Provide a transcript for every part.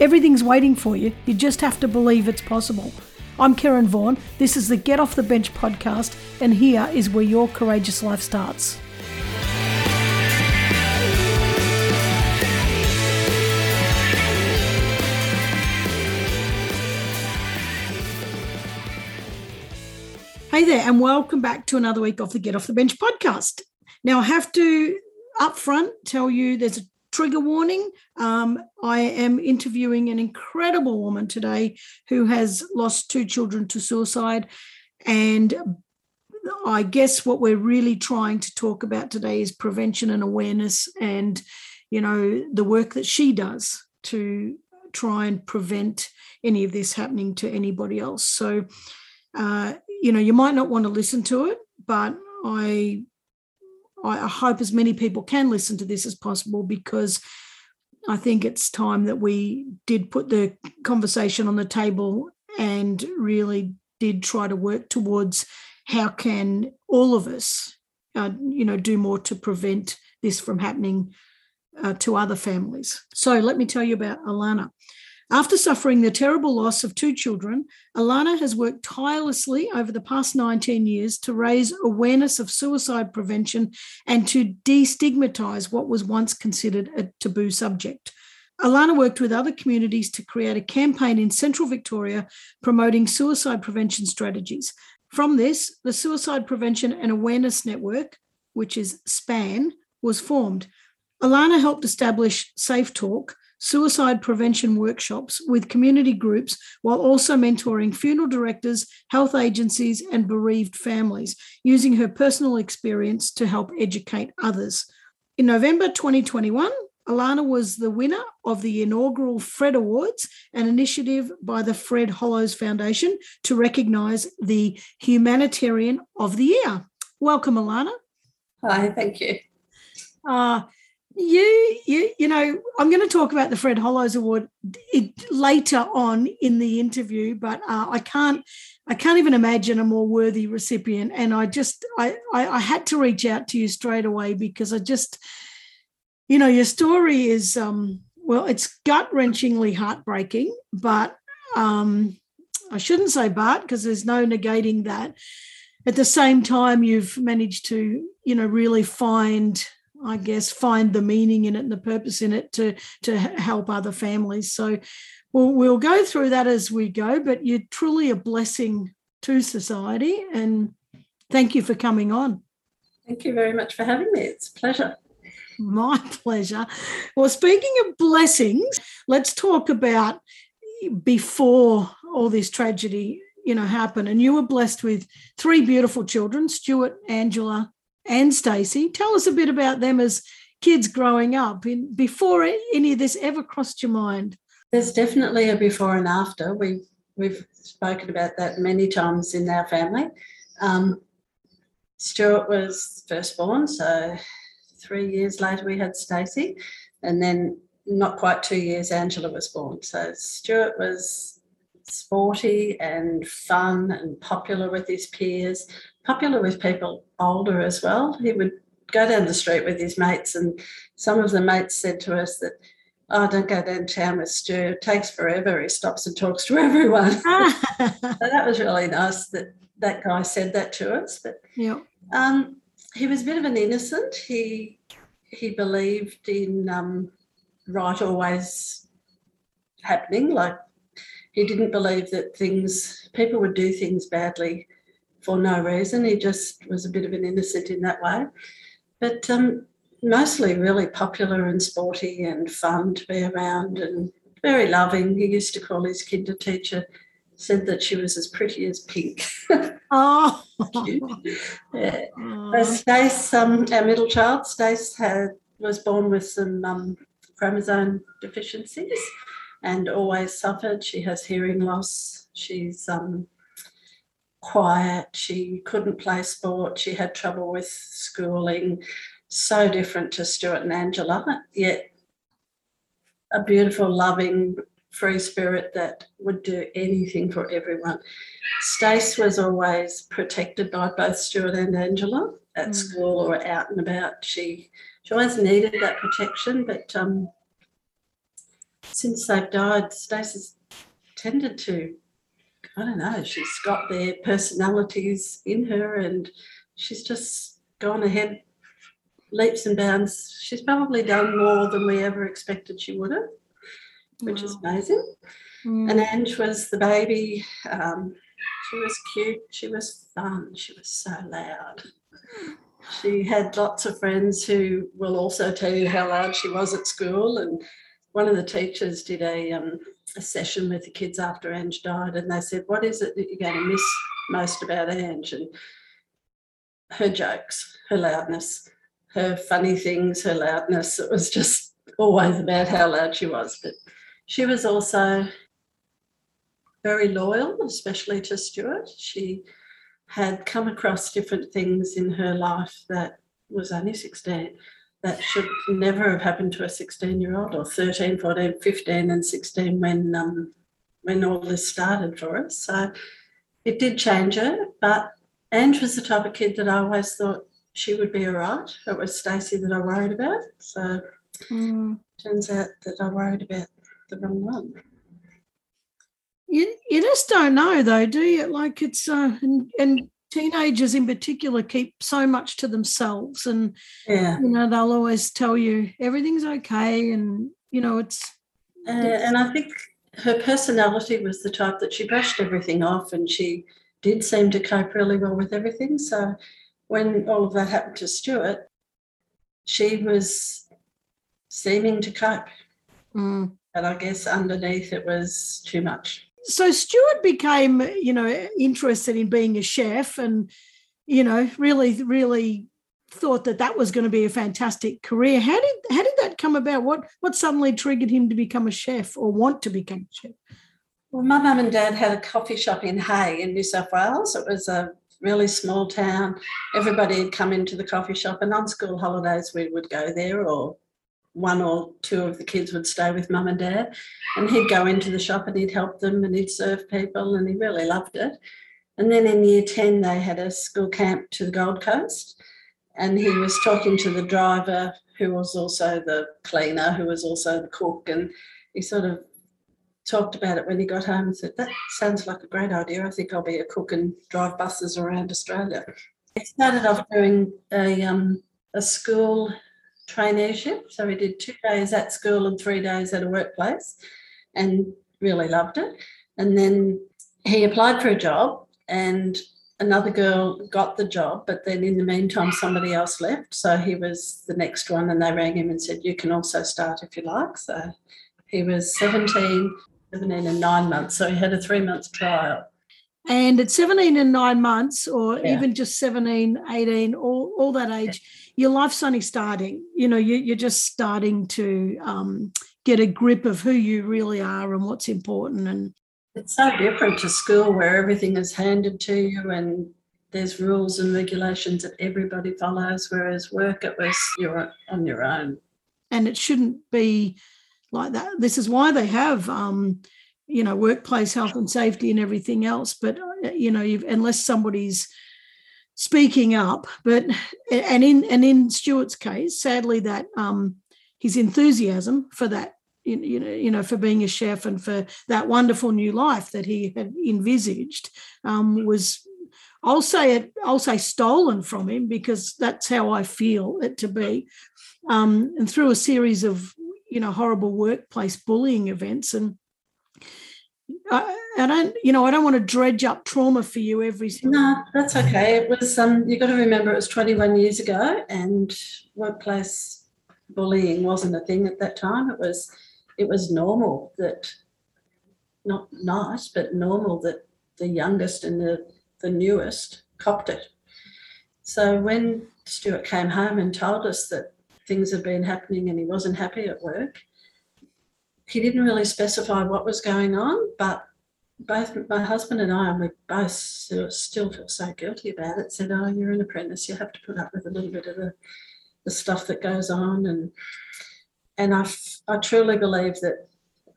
Everything's waiting for you. You just have to believe it's possible. I'm Karen Vaughan. This is the Get Off the Bench podcast, and here is where your courageous life starts. Hey there, and welcome back to another week of the Get Off the Bench podcast. Now, I have to upfront tell you there's a trigger warning. Um, I am interviewing an incredible woman today who has lost two children to suicide. And I guess what we're really trying to talk about today is prevention and awareness and, you know, the work that she does to try and prevent any of this happening to anybody else. So, uh, you know, you might not want to listen to it, but I I hope as many people can listen to this as possible because I think it's time that we did put the conversation on the table and really did try to work towards how can all of us, uh, you know, do more to prevent this from happening uh, to other families. So let me tell you about Alana. After suffering the terrible loss of two children, Alana has worked tirelessly over the past 19 years to raise awareness of suicide prevention and to destigmatize what was once considered a taboo subject. Alana worked with other communities to create a campaign in central Victoria promoting suicide prevention strategies. From this, the Suicide Prevention and Awareness Network, which is SPAN, was formed. Alana helped establish Safe Talk, suicide prevention workshops with community groups while also mentoring funeral directors, health agencies, and bereaved families, using her personal experience to help educate others. In November 2021, Alana was the winner of the inaugural Fred Awards, an initiative by the Fred Hollows Foundation to recognise the Humanitarian of the Year. Welcome, Alana. Hi, thank you. Uh, you, you, you know, I'm going to talk about the Fred Hollows Award later on in the interview, but uh, I can't, I can't even imagine a more worthy recipient. And I just, I, I, I had to reach out to you straight away because I just, you know, your story is, um, well, it's gut wrenchingly heartbreaking, but um, I shouldn't say but because there's no negating that. At the same time, you've managed to, you know, really find I guess, find the meaning in it and the purpose in it to to help other families. So we'll we'll go through that as we go. But you're truly a blessing to society, and thank you for coming on. Thank you very much for having me. It's a pleasure. My pleasure. Well, speaking of blessings, let's talk about before all this tragedy, you know, happened. And you were blessed with three beautiful children, Stuart, Angela, and Stacey. Tell us a bit about them as kids growing up in, before any of this ever crossed your mind. There's definitely a before and after. We've we've spoken about that many times in our family. Um, Stuart was firstborn, so three years later we had Stacey, and then not quite two years Angela was born. So Stuart was sporty and fun and popular with his peers, popular with people older as well. He would go down the street with his mates, and some of the mates said to us that, "Oh, don't go downtown with Stu. It takes forever. He stops and talks to everyone." so that was really nice that that guy said that to us. But yeah, um, he was a bit of an innocent. He he believed in um, right always happening. Like he didn't believe that things people would do things badly for no reason. He just was a bit of an innocent in that way. But um, mostly really popular and sporty and fun to be around and very loving. He used to call his kinder teacher, said that she was as pretty as pink. oh. yeah. Oh. Stace, um, our middle child, Stace had was born with some um, chromosome deficiencies. and always suffered. She has hearing loss. She's um, quiet. She couldn't play sport. She had trouble with schooling. So different to Stuart and Angela, yet a beautiful, loving, free spirit that would do anything for everyone. Stace was always protected by both Stuart and Angela at mm. school or out and about. She she always needed that protection, but um, since they've died, Stace has tended to I don't know, she's got their personalities in her and she's just gone ahead leaps and bounds. She's probably done more than we ever expected she would have, which wow. is amazing. Mm. And Ange was the baby. Um, she was cute. She was fun. She was so loud. She had lots of friends who will also tell you how loud she was at school. And one of the teachers did a um, a session with the kids after Ange died, and they said, "What is it that you're going to miss most about Ange?" And her jokes, her loudness, her funny things, her loudness. It was just always about how loud she was. But she was also very loyal, especially to Stuart. She had come across different things in her life that was only 16 that should never have happened to a 16 year old or 13, 14, 15, and 16 when um, when all this started for us. So it did change her, but Ange was the type of kid that I always thought she would be all right. It was Stacey that I worried about. So mm. turns out that I worried about the wrong one. You, you just don't know though, do you? Like it's uh, and, and teenagers in particular keep so much to themselves and yeah. you know they'll always tell you everything's okay and you know it's uh, and i think her personality was the type that she brushed everything off and she did seem to cope really well with everything so when all of that happened to stuart she was seeming to cope mm. but i guess underneath it was too much so Stuart became, you know, interested in being a chef and, you know, really, really thought that that was going to be a fantastic career. How did how did that come about? What what suddenly triggered him to become a chef or want to become a chef? Well, my mum and dad had a coffee shop in Hay in New South Wales. It was a really small town. Everybody had come into the coffee shop, and on school holidays we would go there or one or two of the kids would stay with mum and dad. And he'd go into the shop and he'd help them and he'd serve people and he really loved it. And then in year 10 they had a school camp to the gold coast. And he was talking to the driver who was also the cleaner who was also the cook. And he sort of talked about it when he got home and said that sounds like a great idea. I think i'll be a cook and drive buses around australia. He started off doing a, um, a school traineeship. So we did two days at school and three days at a workplace and really loved it. And then he applied for a job and another girl got the job, but then in the meantime, somebody else left. So he was the next one and they rang him and said, You can also start if you like. So he was 17, 17 and nine months. So he had a three month trial. And at 17 and nine months, or yeah. even just 17, 18, all, all that age, your life's only starting. You know, you, are just starting to um, get a grip of who you really are and what's important. And it's so different to school where everything is handed to you and there's rules and regulations that everybody follows, whereas work, it was you're on your own. And it shouldn't be like that. This is why they have. Um, you know workplace health and safety and everything else but uh, you know unless somebody's speaking up but and in and in Stuart's case sadly that um his enthusiasm for that you know you know for being a chef and for that wonderful new life that he had envisaged um, was I'll say it I'll say stolen from him because that's how I feel it to be. Um, and through a series of you know horrible workplace bullying events and I, I don't, you know, I don't want to dredge up trauma for you every. No, that's okay. It was, um, you got to remember, it was 21 years ago, and workplace bullying wasn't a thing at that time. It was, it was normal that, not nice, but normal that the youngest and the the newest copped it. So when Stuart came home and told us that things had been happening and he wasn't happy at work, he didn't really specify what was going on, but both my husband and I, and we both still, feel so guilty about it, said, Oh, you're an apprentice, you have to put up with a little bit of the, the stuff that goes on. And and I, I truly believe that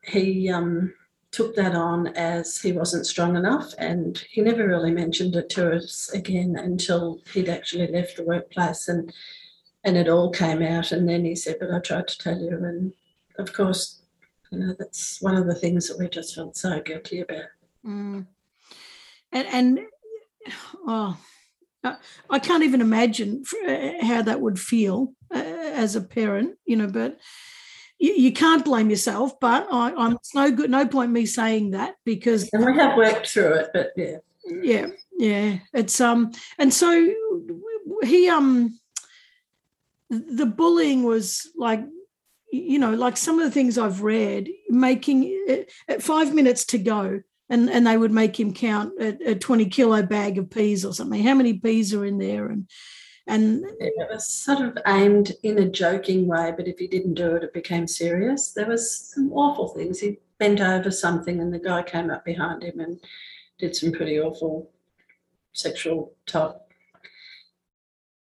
he um, took that on as he wasn't strong enough. And he never really mentioned it to us again until he'd actually left the workplace and and it all came out. And then he said, But I tried to tell you. And of course, you know, that's one of the things that we just felt so guilty about. Mm. And, and oh, I can't even imagine uh, how that would feel uh, as a parent, you know, but you, you can't blame yourself, but I, am it's no good, no point me saying that because. And we have worked through it, but yeah. Yeah, yeah. It's, um, and so he, um, the bullying was like you know, like some of the things I've read, making at five minutes to go, and, and they would make him count a, a 20 kilo bag of peas or something. How many peas are in there? And and it was sort of aimed in a joking way, but if he didn't do it, it became serious. There was some awful things. He bent over something, and the guy came up behind him and did some pretty awful sexual type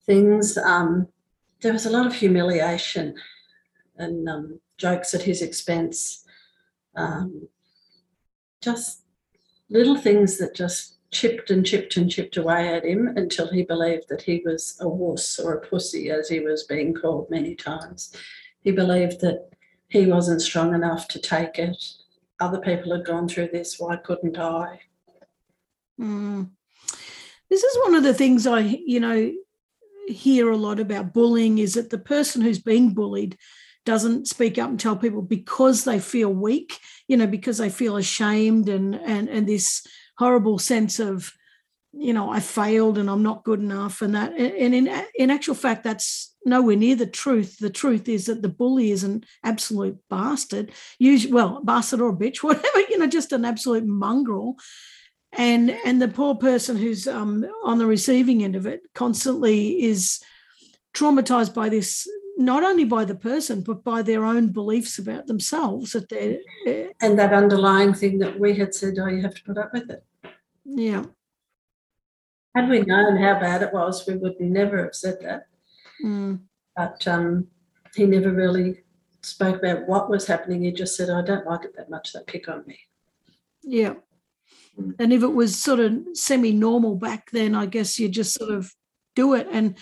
things. Um, there was a lot of humiliation and um, jokes at his expense. Um, just little things that just chipped and chipped and chipped away at him until he believed that he was a wuss or a pussy, as he was being called many times. He believed that he wasn't strong enough to take it. Other people had gone through this. Why couldn't I? Mm. This is one of the things I, you know, hear a lot about bullying is that the person who's being bullied doesn't speak up and tell people because they feel weak, you know, because they feel ashamed and and and this horrible sense of, you know, I failed and I'm not good enough, and that and in in actual fact, that's nowhere near the truth. The truth is that the bully is an absolute bastard, usually well, bastard or a bitch, whatever, you know, just an absolute mongrel. And and the poor person who's um, on the receiving end of it constantly is traumatized by this not only by the person but by their own beliefs about themselves that they're eh, and that underlying thing that we had said oh you have to put up with it. Yeah. Had we known how bad it was we would never have said that. Mm. but um, he never really spoke about what was happening. He just said i don't like it that much they pick on me. Yeah. Mm. and if it was sort of semi-normal back then i guess you just sort of do it. And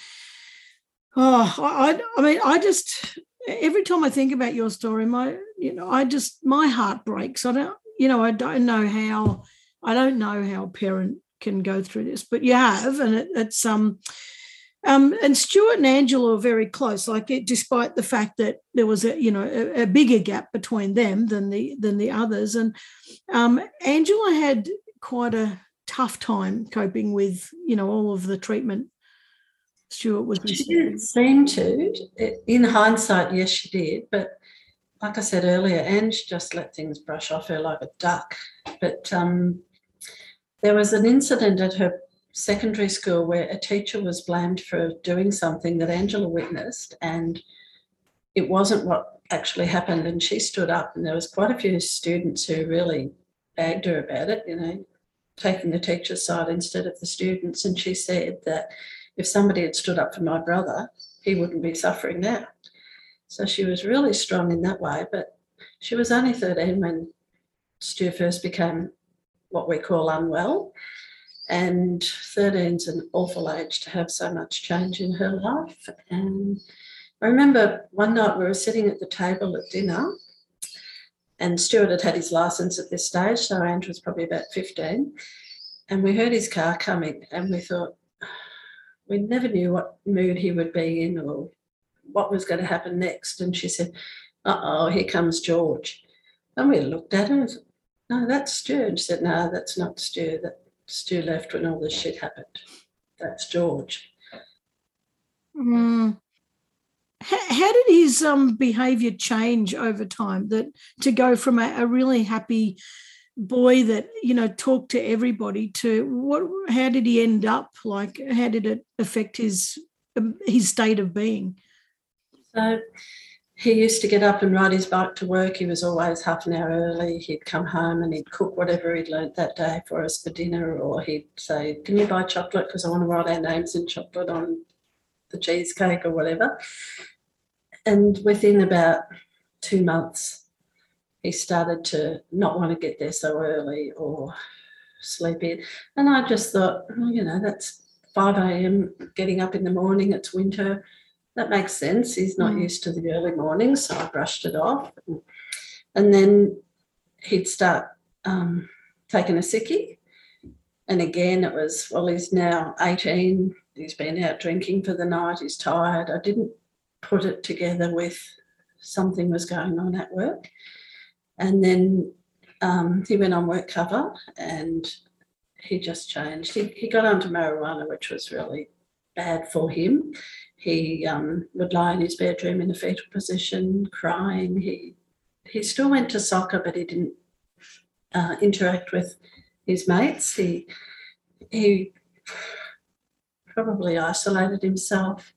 Oh, I, I mean, I just every time I think about your story, my you know, I just my heart breaks. I don't, you know, I don't know how I don't know how a parent can go through this, but you have, and it, it's um. Um, and Stuart and Angela are very close. Like, it, despite the fact that there was a you know a, a, bigger gap between them than the than the others, and um, Angela had quite a tough time coping with you know all of the treatment Stuart was She didn't seem to. In hindsight, yes, she did. But like I said earlier, Ange just let things brush off her like a duck. But um, there was an incident at her secondary school where a teacher was blamed for doing something that Angela witnessed, and it wasn't what actually happened. And she stood up, and there was quite a few students who really bagged her about it, you know, taking the teacher's side instead of the students. And she said that if somebody had stood up for my brother, he wouldn't be suffering now. So she was really strong in that way. But she was only 13 when Stu first became what we call unwell. And 13 is an awful age to have so much change in her life. And I remember one night we were sitting at the table at dinner, and Stuart had had his license at this stage, so Andrew was probably about 15. And we heard his car coming, and we thought, we never knew what mood he would be in or what was going to happen next. And she said, Uh oh, here comes George. And we looked at her and said, No, that's Stu. And she said, No, that's not Stu. That Stu left when all this shit happened. That's George. Mm. How, how, did his um, behaviour change over time? That to go from a, a really happy boy that you know talked to everybody to what how did he end up like how did it affect his his state of being so he used to get up and ride his bike to work. He was always half an hour early. He'd come home and he'd cook whatever he'd learnt that day for us for dinner, or he'd say, Can you buy chocolate? Because I want to write our names in chocolate on the cheesecake or whatever. And within about two months, he started to not want to get there so early or sleep in. And I just thought, oh, you know, that's 5 a.m. getting up in the morning, it's winter that makes sense. He's not mm. used to the early mornings, so I brushed it off. And then he'd start um, taking a sickie. And again, it was, well, he's now 18. He's been out drinking for the night. He's tired. I didn't put it together with something was going on at work. And then um, he went on work cover and he just changed. He, he got onto marijuana, which was really bad for him. He um, would lie in his bedroom in a fetal position, crying. He he still went to soccer, but he didn't uh, interact with his mates. He he probably isolated himself.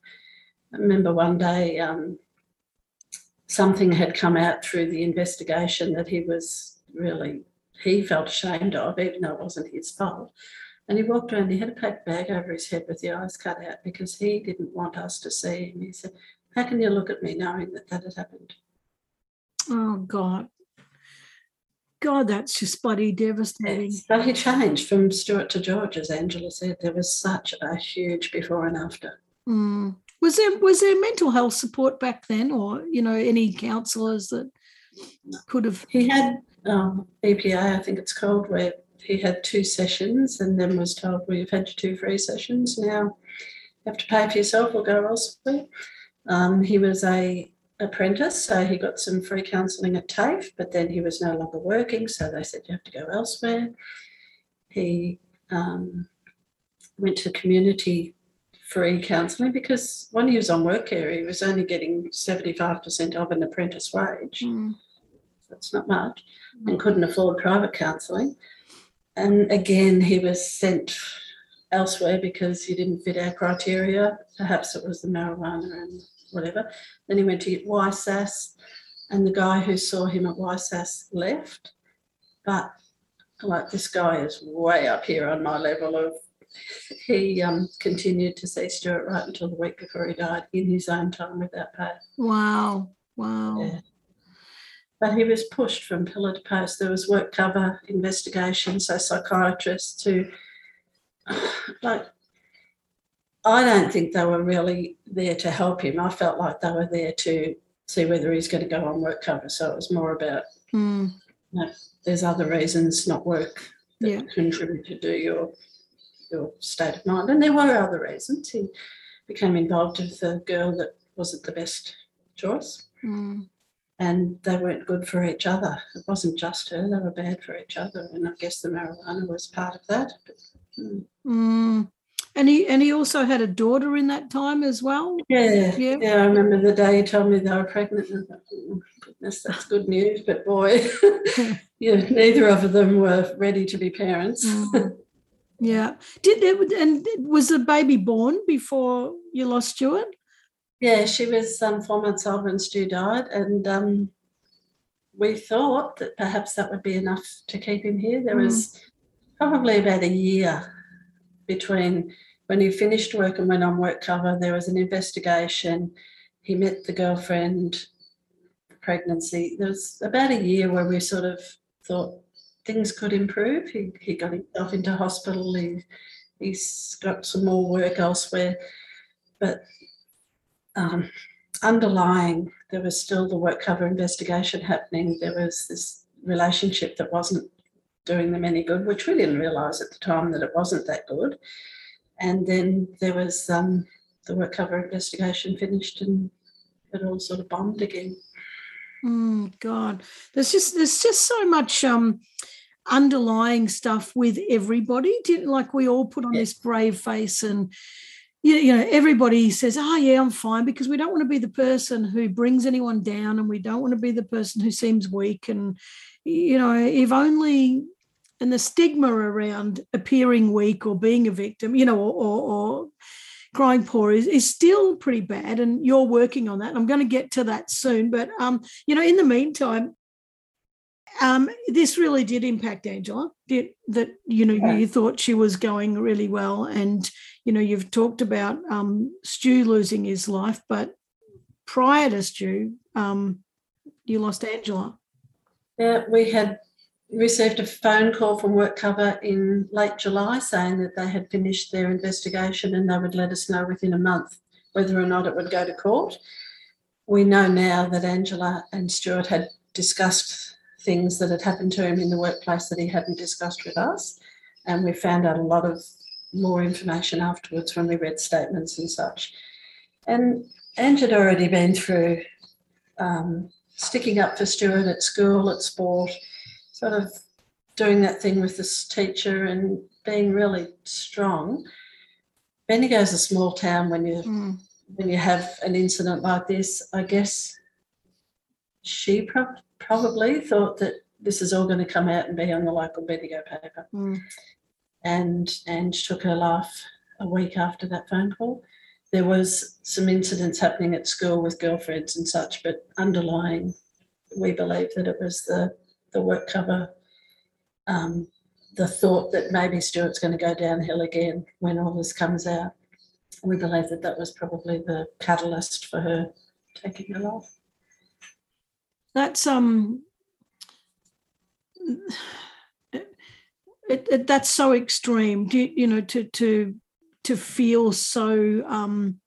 I remember one day um, something had come out through the investigation that he was really he felt ashamed of, even though it wasn't his fault. And he walked around, he had a paper bag over his head with the eyes cut out because he didn't want us to see him. He said, How can you look at me knowing that that had happened? Oh, God. God, that's just bloody devastating. Yes. But he changed from Stuart to George, as Angela said. There was such a huge before and after. Mm. Was there was there mental health support back then, or you know, any counsellors that could have? He had um, EPA, I think it's called, where he had two sessions and then was told, well, you've had your two free sessions. Now you have to pay for yourself or go elsewhere. Um, he was a apprentice, so he got some free counselling at TAFE, but then he was no longer working, so they said you have to go elsewhere. He um, went to community free counselling because when he was on WorkCare, he was only getting 75% of an apprentice wage. Mm. That's not much, and couldn't afford private counselling. And again, he was sent elsewhere because he didn't fit our criteria. Perhaps it was the marijuana and whatever. Then he went to YSAS, and the guy who saw him at YSAS left. But like this guy is way up here on my level of he um, continued to see Stuart right until the week before he died in his own time without pay. Wow. Wow. Yeah but he was pushed from pillar to post. There was work cover investigations, so psychiatrists who, like, I don't think they were really there to help him. I felt like they were there to see whether he's going to go on work cover. So it was more about, mm. you know, there's other reasons, not work, that yeah. contribute to do your your state of mind. And there were other reasons. He became involved with a girl that wasn't the best choice. Mm and they weren't good for each other. It wasn't just her; they were bad for each other, and I guess the marijuana was part of that. But, mm. Mm. And he and he also had a daughter in that time as well. Yeah, yeah. yeah I remember the day he told me they were pregnant. And I thought, oh, goodness, that's good news. But boy, yeah, neither of them were ready to be parents. Mm. Yeah. Did it, and was the baby born before you lost Stuart? Yeah, she was um, four months old when Stu died, and um, we thought that perhaps that would be enough to keep him here. There mm. was probably about a year between when he finished work and went on work cover. There was an investigation. He met the girlfriend, pregnancy. There was about a year where we sort of thought things could improve. He, he got himself into hospital. He, he's got some more work elsewhere. But um, underlying, there was still the work cover investigation happening. There was this relationship that wasn't doing them any good, which we didn't realise at the time that it wasn't that good. And then there was um, the work cover investigation finished and it all sort of bombed again. Mm, God, there's just there's just so much um, underlying stuff with everybody. Didn't Like we all put on this brave face and you, you know everybody says oh yeah i'm fine because we don't want to be the person who brings anyone down and we don't want to be the person who seems weak and you know if only and the stigma around appearing weak or being a victim you know or, or, or crying poor is, is still pretty bad, and you're working on that. I'm going to get to that soon, but um, you know, in the meantime, um, this really did impact Angela. Did, that you know yeah. you thought she was going really well, and you know you've talked about um, Stu losing his life, but prior to Stu, um, you lost Angela. Yeah, we had received a phone call from WorkCover in late July saying that they had finished their investigation and they would let us know within a month whether or not it would go to court. We know now that Angela and Stuart had discussed things that had happened to him in the workplace that he hadn't discussed with us. And we found out a lot of more information afterwards when we read statements and such. And Ange had already been through um, sticking up for Stuart at school, at sport, sort of doing that thing with this teacher and being really strong. Bendigo is a small town when you mm. when you have an incident like this. I guess she pro- probably thought that this is all going to come out and be on the local Bendigo paper. Mm. And and took her life a week after that phone call. There was some incidents happening at school with girlfriends and such, but underlying, we believe that it was the the WorkCover, um, the thought that maybe Stuart's going to go downhill again when all this comes out. We believe that that was probably the catalyst for her taking her life. That's um. It, it, that's so extreme. You, you know to to to feel so um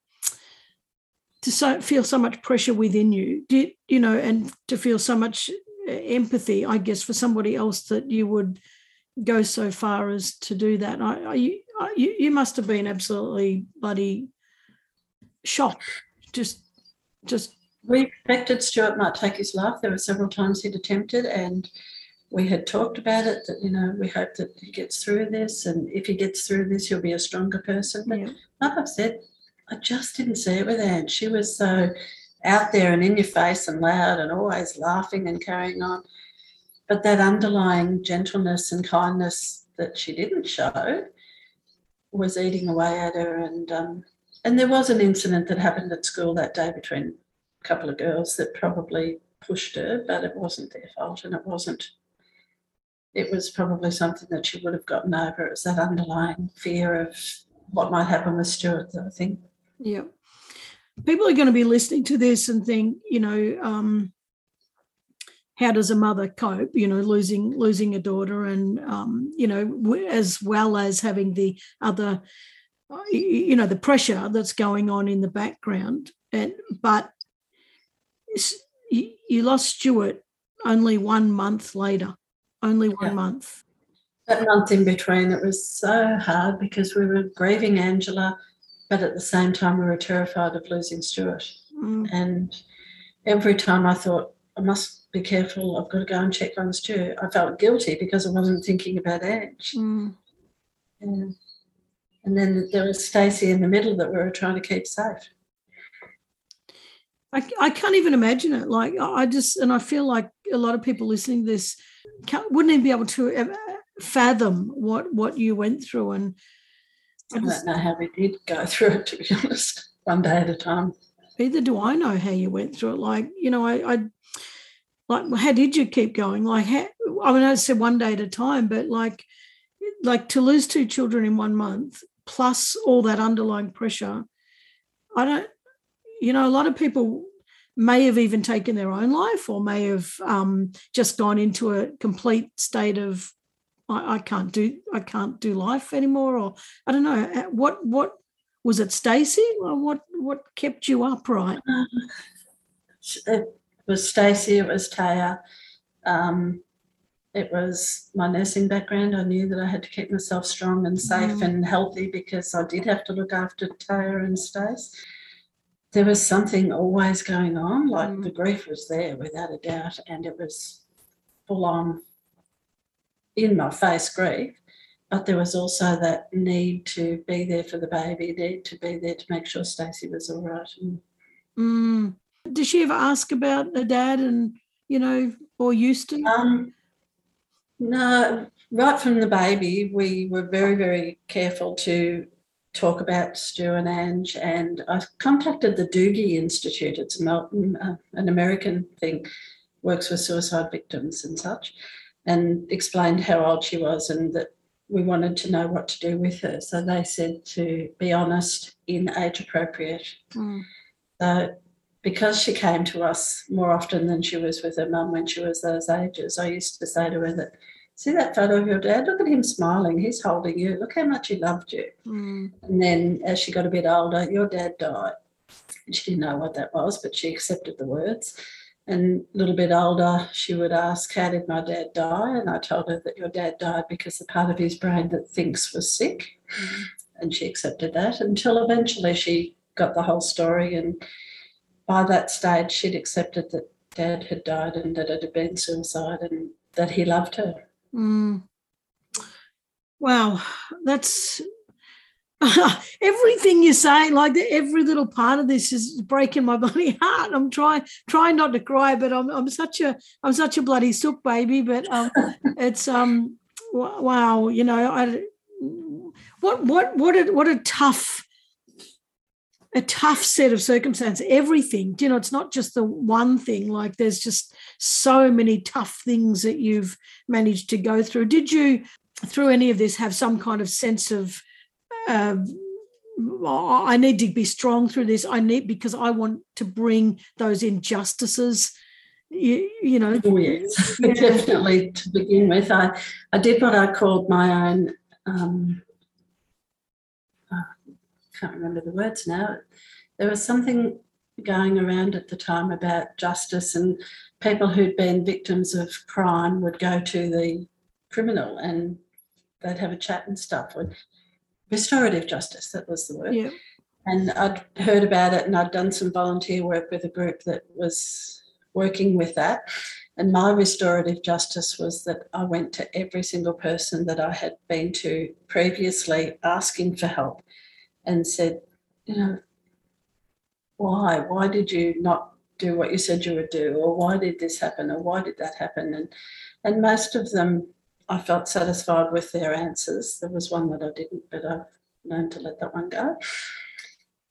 to so, feel so much pressure within you. Do you, you know, and to feel so much empathy, I guess, for somebody else that you would go so far as to do that. I, I, you, you must have been absolutely bloody shocked. Just, just. We expected Stuart might take his life. There were several times he'd attempted, and we had talked about it. That you know, we hope that he gets through this, and if he gets through this, he'll be a stronger person. But yeah. like I've said, I just didn't see it with Ange. She was so out there and in your face and loud and always laughing and carrying on. But that underlying gentleness and kindness that she didn't show was eating away at her. And um, and there was an incident that happened at school that day between a couple of girls that probably pushed her, but it wasn't their fault and it wasn't. It was probably something that she would have gotten over. It was that underlying fear of what might happen with Stuart, I think. Yeah people are going to be listening to this and think, you know, um, how does a mother cope? You know, losing losing a daughter, and um, you know, as well as having the other, you know, the pressure that's going on in the background. And but you lost Stuart only one month later, only one yeah. month. That month in between, it was so hard because we were grieving Angela but at the same time, we were terrified of losing Stuart. Mm. And every time I thought, I must be careful, I've got to go and check on Stuart, I felt guilty because I wasn't thinking about Ange. Mm. And, and then there was Stacey in the middle that we were trying to keep safe. I, I can't even imagine it. Like, I just, and I feel like a lot of people listening to this wouldn't even be able to fathom what what you went through and I don't know how we did go through it, to be honest, one day at a time. Either do I know how you went through it. Like, you know, I, I like, how did you keep going? Like, how, I mean, I said one day at a time, but like, like to lose two children in one month, plus all that underlying pressure, I don't, you know, a lot of people may have even taken their own life or may have um, just gone into a complete state of I, I can't do I can't do life anymore, or I don't know uh, what what was it, Stacey? Or what what kept you upright? Uh, it was Stacey. It was Taya. Um, it was my nursing background. I knew that I had to keep myself strong and safe mm. and healthy because I did have to look after Taya and Stace. There was something always going on, like mm. the grief was there without a doubt, and it was full on in my face grief, but there was also that need to be there for the baby, need to be there to make sure Stacey was all right. And, mm. Did she ever ask about her dad and, you know, or to? Um, no, right from the baby, we were very, very careful to talk about Stu and Ange, and I contacted the Dougy Institute. It's Melton, uh, an American thing, works with suicide victims and such, and explained how old she was and that we wanted to know what to do with her. So they said to be honest, in age appropriate. Mm. So because she came to us more often than she was with her mum when she was those ages, I used to say to her that see that photo of your dad? Look at him smiling. He's holding you. Look how much he loved you. Mm. And then as she got a bit older, your dad died. She didn't know what that was, but she accepted the words. And a little bit older, she would ask, How did my dad die? And I told her that your dad died because the part of his brain that thinks was sick. Mm. And she accepted that until eventually she got the whole story. And by that stage, she'd accepted that dad had died and that it had been suicide and that he loved her. Mm. Wow, that's everything you say. Like every little part of this is breaking my bloody heart. I'm trying trying not to cry, but I'm I'm such a I'm such a bloody sook baby. But um, it's um wow, you know, I what what what a what a tough a tough set of circumstances everything you know it's not just the one thing like there's just so many tough things that you've managed to go through did you through any of this have some kind of sense of uh, i need to be strong through this i need because i want to bring those injustices you, you know oh yes yeah. definitely to begin with i i did what i called my own um, can't remember the words now. There was something going around at the time about justice and people who'd been victims of crime would go to the criminal and they'd have a chat and stuff. Restorative justice, that was the word. Yeah. And I'd heard about it and I'd done some volunteer work with a group that was working with that. And my restorative justice was that I went to every single person that I had been to previously asking for help and said, you know, why? Why did you not do what you said you would do? Or why did this happen? Or why did that happen? And and most of them I felt satisfied with their answers. There was one that I didn't, but I've learned to let that one go.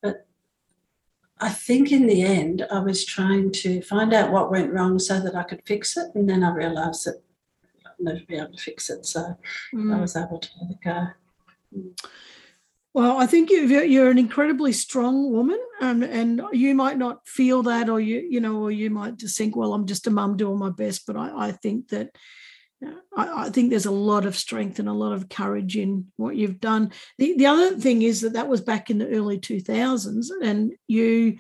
But I think in the end, I was trying to find out what went wrong so that I could fix it. And then I realised that I'll never be able to fix it. So mm. I was able to let it go. Mm. Well, I think you're an incredibly strong woman, and and you might not feel that, or you you know, or you might just think, well, I'm just a mum doing my best. But I, I think that I, I, think there's a lot of strength and a lot of courage in what you've done. The the other thing is that that was back in the early 2000s, and you,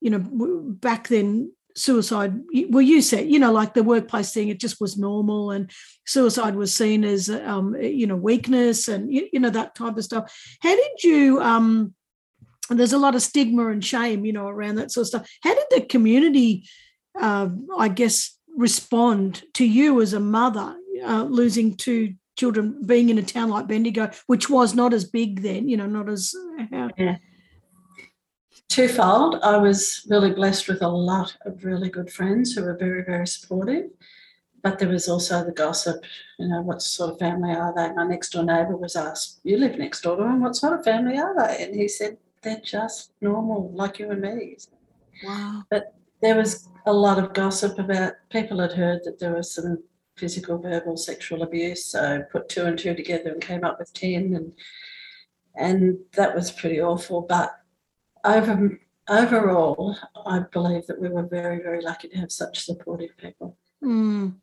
you know, back then suicide well you said you know like the workplace thing it just was normal and suicide was seen as um you know weakness and you, you know that type of stuff how did you um there's a lot of stigma and shame you know around that sort of stuff how did the community uh, i guess respond to you as a mother uh, losing two children being in a town like bendigo which was not as big then you know not as uh, yeah twofold. I was really blessed with a lot of really good friends who were very, very supportive. But there was also the gossip, you know, what sort of family are they? My next door neighbour was asked, You live next door to them, what sort of family are they? And he said, They're just normal, like you and me. Wow. But there was a lot of gossip about people had heard that there was some physical, verbal, sexual abuse. So put two and two together and came up with 10. And and that was pretty awful. But over, overall, I believe that we were very, very lucky to have such supportive people. Mm.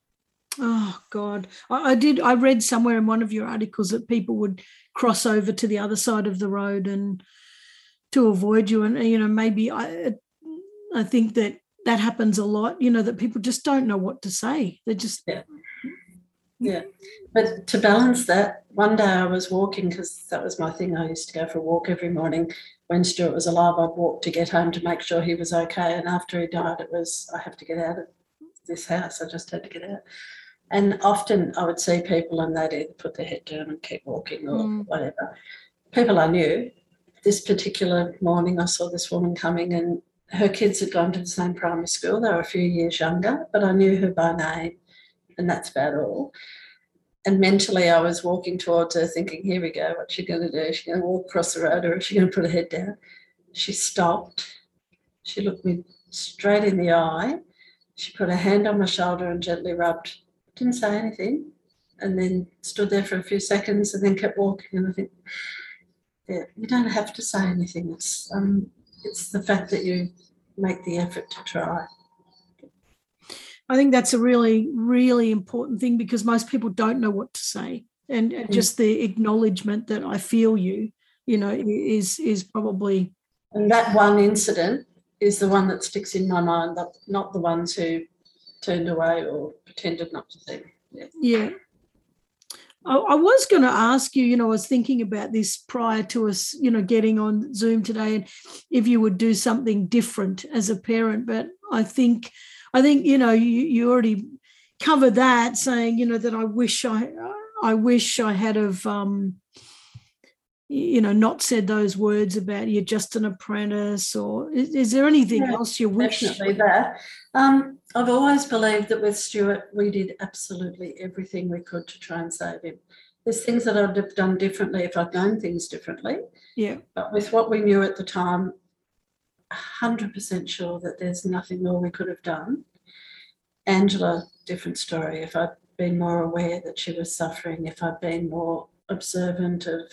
Oh God, I, I, did. I read somewhere in one of your articles that people would cross over to the other side of the road and to avoid you, and you know maybe I, I think that that happens a lot. You know that people just don't know what to say. They just yeah. Yeah. But to balance that, one day I was walking because that was my thing. I used to go for a walk every morning. When Stuart was alive, I'd walk to get home to make sure he was okay. And after he died, it was, I have to get out of this house. I just had to get out. And often I would see people and they'd either put their head down and keep walking or mm. whatever. People I knew. This particular morning, I saw this woman coming and her kids had gone to the same primary school. They were a few years younger, but I knew her by name and that's about all. and mentally, I was walking towards her, thinking, "Here we go. What's she going to do? Is she going to walk across the road, or is she going to put her head down?" She stopped. She looked me straight in the eye. She put her hand on my shoulder and gently rubbed. Didn't say anything, and then stood there for a few seconds, and then kept walking. And I think, yeah, you don't have to say anything. It's um, it's the fact that you make the effort to try. I think that's a really, really important thing because most people don't know what to say. And mm. just the acknowledgement that I feel you, you know, is is probably and that one incident is the one that sticks in my mind, not the ones who turned away or pretended not to see Yeah. yeah. I, I was going to ask you, you know, I was thinking about this prior to us, you know, getting on Zoom today, and if you would do something different as a parent. But I think, I think, you know, you, you already covered that, saying, you know, that I wish I, I wish I had of, um, you know, not said those words about you're just an apprentice, or is, is there anything yeah, else you wish? Definitely that. Um, I've always believed that with Stuart, we did absolutely everything we could to try and save him. There's things that I'd have done differently if I'd known things differently. Yeah. But with what we knew at the time, 100% sure that there's nothing more we could have done. Angela, different story. If I'd been more aware that she was suffering, if I'd been more observant of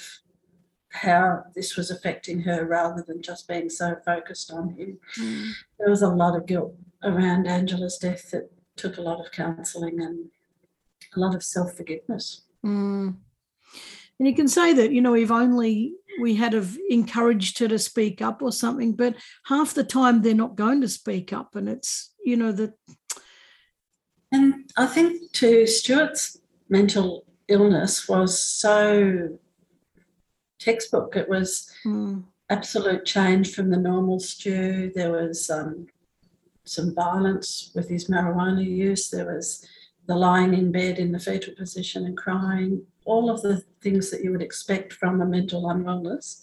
how this was affecting her rather than just being so focused on him. Mm. There was a lot of guilt around Angela's death that took a lot of counselling and a lot of self forgiveness. Mm. And you can say that, you know, if only we had have encouraged her to speak up or something, but half the time they're not going to speak up. And it's, you know, that. And I think to Stuart's mental illness was so textbook. It was mm. absolute change from the normal Stu. There was um, some violence with his marijuana use. There was the lying in bed in the fetal position and crying, all of the things that you would expect from a mental unwellness.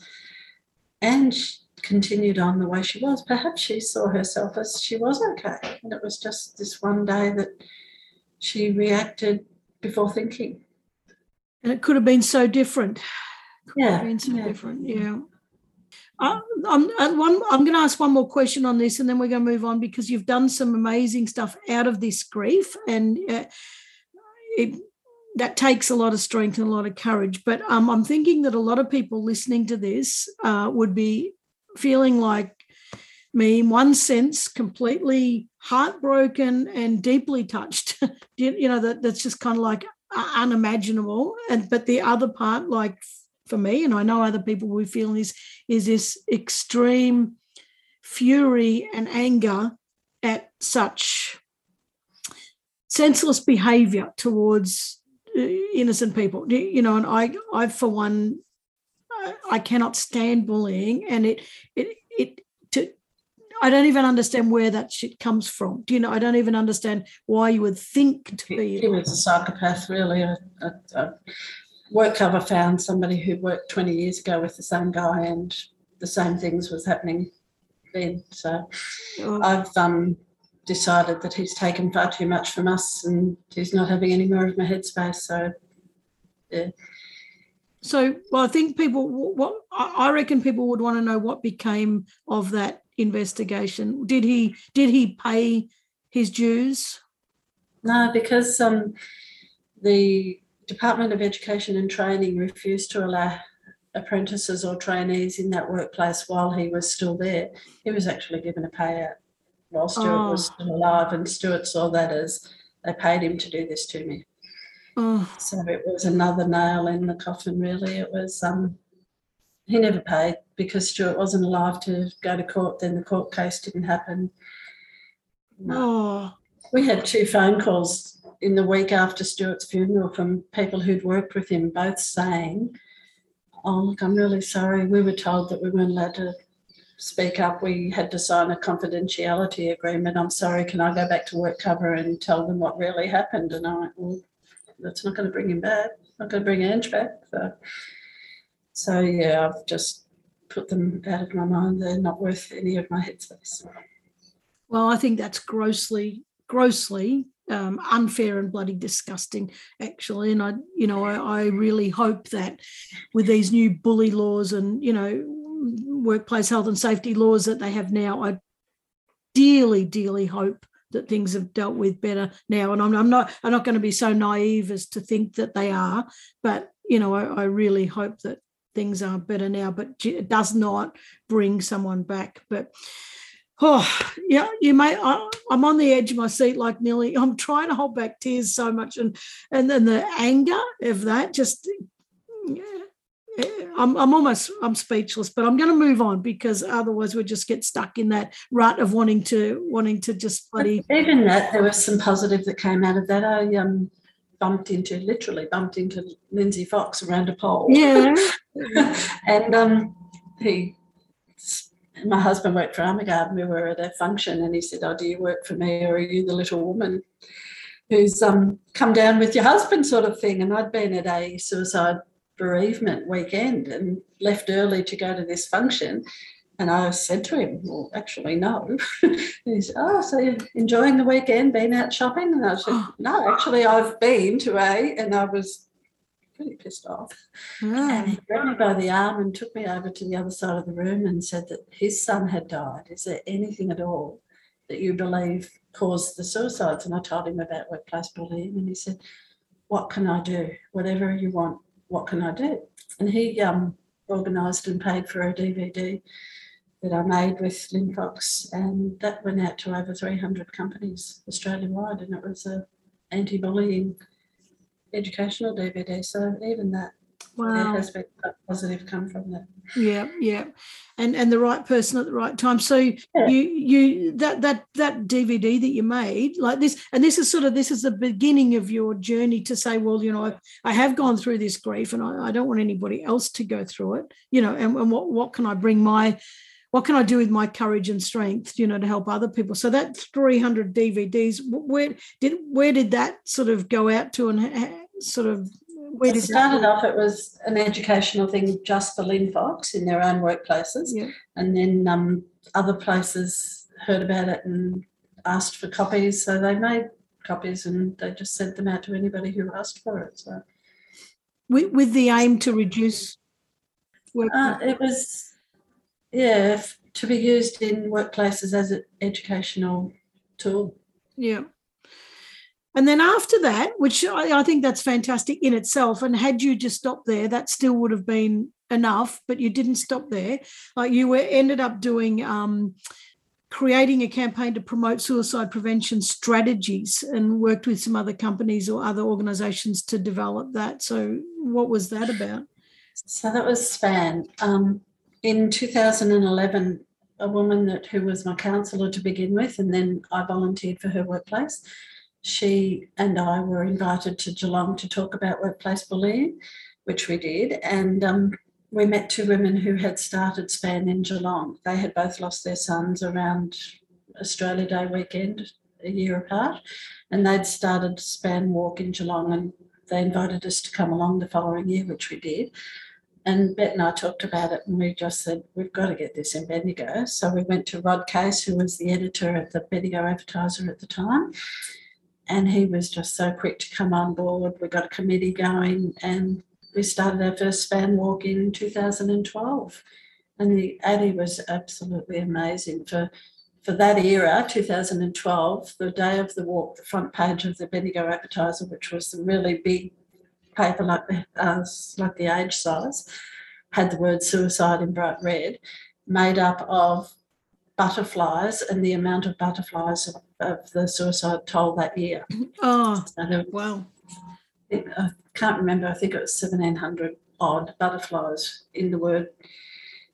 And she continued on the way she was. Perhaps she saw herself as she was okay. And it was just this one day that she reacted before thinking. And it could have been so different. Could yeah. Have been so yeah. different. Yeah. Uh, I'm, uh, one, I'm going to ask one more question on this and then we're going to move on because you've done some amazing stuff out of this grief and uh, it, that takes a lot of strength and a lot of courage. But um, I'm thinking that a lot of people listening to this uh, would be feeling like me, in one sense, completely heartbroken and deeply touched. you know, that, that's just kind of like unimaginable. And but the other part, like for me, and I know other people will feel this, is this extreme fury and anger at such senseless behavior towards uh, innocent people you know and i i for one i cannot stand bullying and it it it to I don't even understand where that shit comes from. Do you know? I don't even understand why you would think to be. He was a psychopath, really. A, a, a WorkCover found somebody who'd worked 20 years ago with the same guy and the same things was happening then. So oh. I've um, decided that he's taken far too much from us and he's not having any more of my headspace. So, yeah. So, well, I think people, what I reckon people would want to know what became of that investigation. Did he did he pay his dues? No, because um, the Department of Education and Training refused to allow apprentices or trainees in that workplace while he was still there. He was actually given a payout while Stuart oh. was still alive, and Stuart saw that as they paid him to do this to me. Oh. So it was another nail in the coffin, really. It was, um, he never paid because Stuart wasn't alive to go to court, then the court case didn't happen. No. Oh. We had two phone calls in the week after Stuart's funeral from people who'd worked with him, both saying, Oh, look, I'm really sorry. We were told that we weren't allowed to speak up. We had to sign a confidentiality agreement. I'm sorry, can I go back to WorkCover and tell them what really happened? And I went, Well, that's not going to bring him back. Not going to bring Ange back. So, so yeah, I've just put them out of my mind. They're not worth any of my headspace. Well, I think that's grossly, grossly um, unfair and bloody disgusting, actually. And I, you know, I, I really hope that with these new bully laws and you know workplace health and safety laws that they have now, I dearly, dearly hope that things have dealt with better now. And I'm, I'm not I'm not going to be so naive as to think that they are, but you know, I, I really hope that things are better now. But it does not bring someone back. But oh yeah, you may. I, am on the edge of my seat, like nearly. I'm trying to hold back tears so much, and and then the anger of that just. Yeah, I'm, I'm almost I'm speechless, but I'm going to move on because otherwise we just get stuck in that rut of wanting to wanting to just bloody. Even that, there was some positive that came out of that. I um bumped into literally bumped into Lindsay Fox around a pole. Yeah, and um he. My husband worked for Armaguard. We were at a function, and he said, "Oh, do you work for me, or are you the little woman who's um come down with your husband, sort of thing?" And I'd been at a suicide bereavement weekend and left early to go to this function. And I said to him, Well, actually, no. he said, Oh, so you're enjoying the weekend, been out shopping? And I said, No, actually, I've been to a, and I was pretty pissed off. And he grabbed me by the arm and took me over to the other side of the room and said that his son had died. Is there anything at all that you believe caused the suicides? And I told him about workplace bullying, and he said, What can I do? Whatever you want what can I do? And he um, organised and paid for a DVD that I made with Linfox, and that went out to over 300 companies Australia wide, and it was a anti-bullying educational DVD. So even that wow. there has been a positive come from that. Yeah, yeah, and and the right person at the right time. So yeah. you you that that that DVD that you made like this, and this is sort of this is the beginning of your journey to say, well, you know, I, I have gone through this grief, and I, I don't want anybody else to go through it. You know, and, and what what can I bring my what can I do with my courage and strength, you know, to help other people? So that 300 DVDs, where did where did that sort of go out to, and sort of where it started off, it was an educational thing just for Linfox in their own workplaces. Yeah. And then um, other places heard about it and asked for copies. So they made copies and they just sent them out to anybody who asked for it. So, with, with the aim to reduce work. Uh, it was, yeah, to be used in workplaces as an educational tool. Yeah. And then after that, which I, I, think that's fantastic in itself, and had you just stopped there, that still would have been enough, but you didn't stop there. Like you were ended up doing um, creating a campaign to promote suicide prevention strategies and worked with some other companies or other organizations to develop that. So what was that about? So that was SPAN. Um, in 2011, a woman that who was my counsellor to begin with, and then I volunteered for her workplace she and I were invited to Geelong to talk about workplace bullying, which we did. And um, we met two women who had started SPAN in Geelong. They had both lost their sons around Australia Day weekend, a year apart, and they'd started SPAN Walk in Geelong and they invited us to come along the following year, which we did. And Bet and I talked about it and we just said, we've got to get this in Bendigo. So we went to Rod Case, who was the editor of the Bendigo Advertiser at the time, and he was just so quick to come on board. We got a committee going and we started our first SPAN walk in 2012. And the Addy was absolutely amazing. For for that era, 2012, the day of the walk, the front page of the Bendigo Advertiser, which was a really big paper like the, uh, like the age size, had the word suicide in bright red, made up of butterflies and the amount of butterflies of, of the suicide toll that year. Oh, so wow. I can't remember, I think it was 1700 odd butterflies in the word,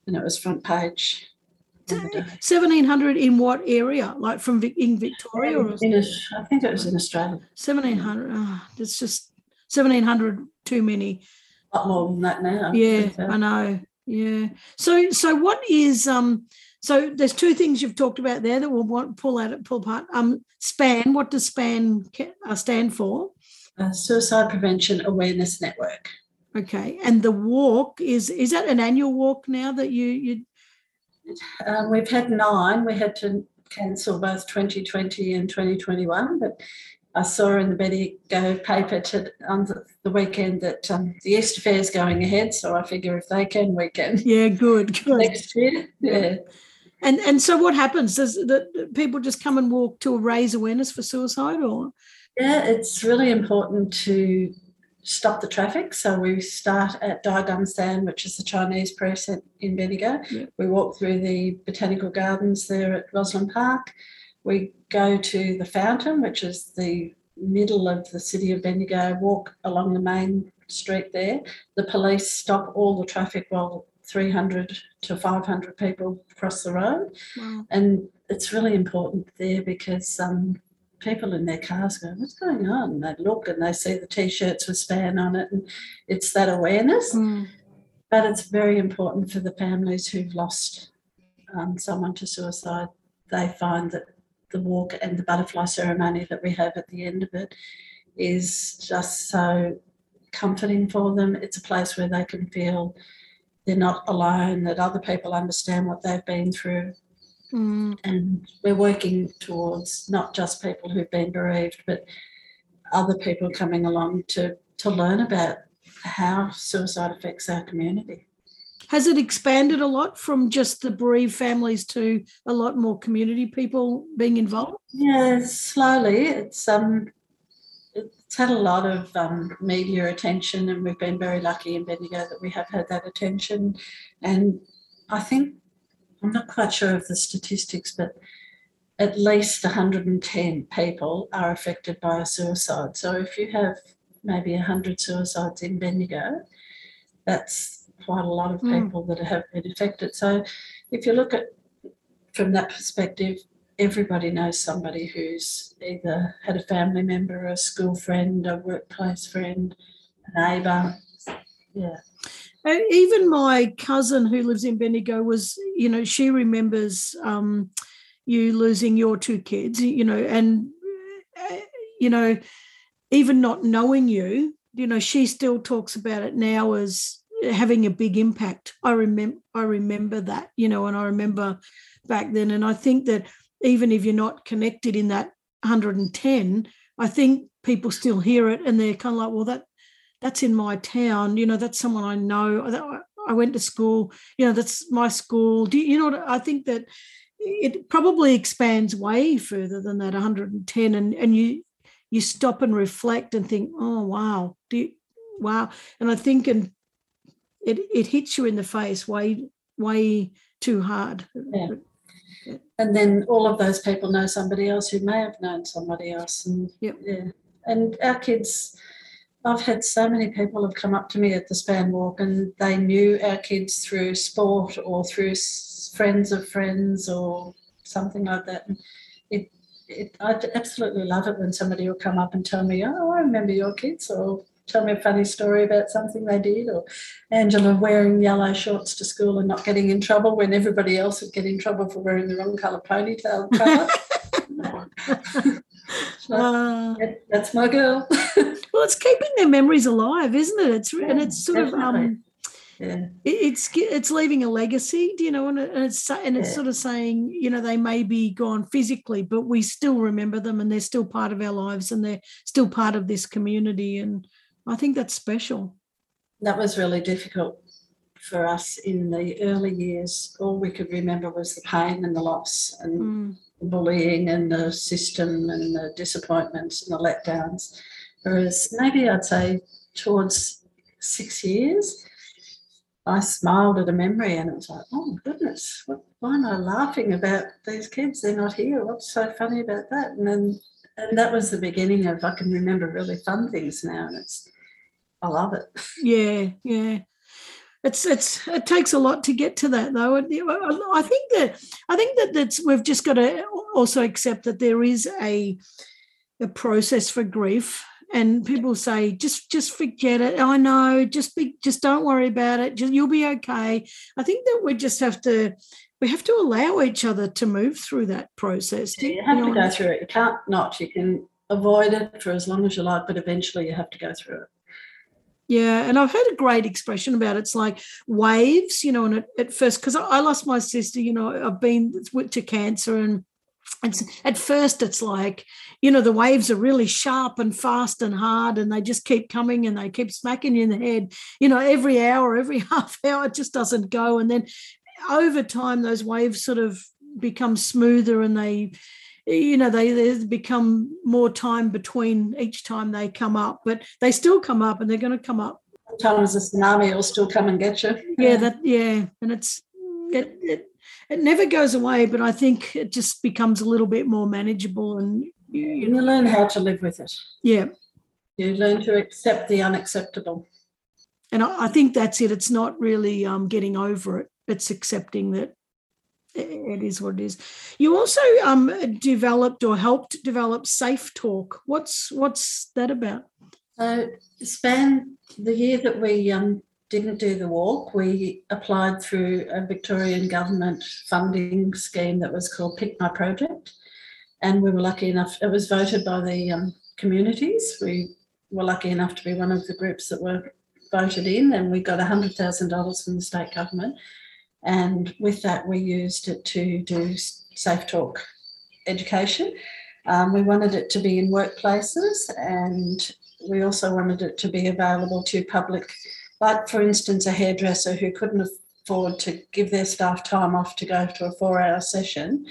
and it was front page. 1700 in what area? Like from in Victoria? Or in, I think it was in Australia. 1700. Oh, it's just 1700 too many. A lot more than that now. Yeah, I know. Yeah. So, so what is um? So there's two things you've talked about there that we'll want pull out at pull apart. Um, SPAN. What does SPAN uh, stand for? Uh, Suicide Prevention Awareness Network. Okay, and the walk is is that an annual walk now that you you? Um, we've had nine. We had to cancel both 2020 and 2021, but I saw in the Bendigo paper to, on the, the weekend that um, the Easter Fair is going ahead, so I figure if they can, we can Yeah, good, good. next year. Yeah. And and so what happens? Does that people just come and walk to raise awareness for suicide or Yeah, it's really important to stop the traffic. So we start at Dai Gum San, which is the Chinese precinct in Bendigo. We walk through the botanical gardens there at Rosalind Park. We go to the fountain, which is the middle of the city of Bendigo, walk along the main street there. The police stop all the traffic while 300 to 500 people cross the road. wow. And it's really important there because um, people in their cars go, What's going on? And They look and they see the t shirts with span on it, and it's that awareness. Mm, But it's very important for the families who've lost um, someone to suicide. They find that the walk and the butterfly ceremony that we have at the end of it is just so comforting for them. It's a place where they can feel they're not alone, that other people understand what they've been through, mm, and we're working towards not just people who've been bereaved, but other people coming along to to learn about how suicide affects our community. Has it expanded a lot from just the bereaved families to a lot more community people being involved? Yeah, slowly. It's um, it's had a lot of um, media attention, and we've been very lucky in Bendigo that we have had that attention. And I think I'm not quite sure of the statistics, but at least 110 people are affected by a suicide. So if you have maybe 100 suicides in Bendigo, that's quite a lot of Mm. people that have been affected. So if you look at from that perspective, everybody knows somebody who's either had a family member, a school friend, a workplace friend, a neighbour. Yeah. Uh, Even my cousin who lives in Bendigo was, you know, she remembers um, you losing your two kids, you know, and, uh, you know, even not knowing you, you know, she still talks about it now as having a big impact. I remember, I remember that, you know, and I remember back then, and I think that even if you're not connected in that 110, I think people still hear it and they're kind of like, well, that that's in my town. You know, that's someone I know. I went to school. You know, that's my school. Do you, you know? I think that it probably expands way further than that 110, and and you you stop and reflect and think, oh wow, do you, wow, and I think and it it hits you in the face way way too hard. Yeah. And then all of those people know somebody else who may have known somebody else. And Yep. yeah. And our kids, I've had so many people have come up to me at the span walk and they knew our kids through sport or through friends of friends or something like that. And it, it, I absolutely love it when somebody will come up and tell me, oh, I remember your kids, or tell me a funny story about something they did, or Angela wearing yellow shorts to school and not getting in trouble when everybody else would get in trouble for wearing the wrong colour ponytail colour. So, Uh, that- that's my girl. well, it's keeping their memories alive, isn't it? It's and it's sort of um, yeah. it's it's leaving a legacy, do you know? And, it's and it's Yeah. sort of saying, you know, they may be gone physically, but we still remember them, and they're still part of our lives, and they're still part of this community. And I think that's special. That was really difficult for us in the early years. All we could remember was the pain and the loss and Mm, the bullying and the system and the disappointments and the letdowns. Whereas maybe I'd say towards six years, I smiled at a memory and it was like, oh my goodness, what, why am I laughing about these kids? They're not here. What's so funny about that? And then and that was the beginning of I can remember really fun things now and it's I love it. yeah, yeah. It's it's it takes a lot to get to that though. And, I think that I think that that's we've just got to also accept that there is a a process for grief and people say just just forget it i know just be just don't worry about it just, you'll be okay i think that we just have to we have to allow each other to move through that process Do You have to go through it. You can't not. You can avoid it for as long as you like, but eventually you have to go through it. Yeah and i've heard a great expression about it. it's like waves you know and at, at first because I, I lost my sister you know i've been to cancer and it's at first it's like you know the waves are really sharp and fast and hard and they just keep coming and they keep smacking you in the head you know every hour every half hour it just doesn't go and then over time those waves sort of become smoother and they you know they, they become more time between each time they come up but they still come up and they're going to come up Sometimes the tsunami will still come and get you. yeah that yeah and it's it, it it never goes away but i think it just becomes a little bit more manageable and you, you You learn how to live with it. yeah You learn to accept the unacceptable. and I, I think that's it it's not really um getting over it it's accepting that it is what it is you also um developed or helped develop safe talk what's what's that about So span the year that we um, didn't do the walk, we applied through a Victorian government funding scheme that was called Pick My Project. And we were lucky enough, it was voted by the um, communities. We were lucky enough to be one of the groups that were voted in and we got $100,000 from the state government. And with that, we used it to do Safe Talk education. Um, we wanted it to be in workplaces and we also wanted it to be available to public, like for instance, a hairdresser who couldn't afford to give their staff time off to go to a four-hour session,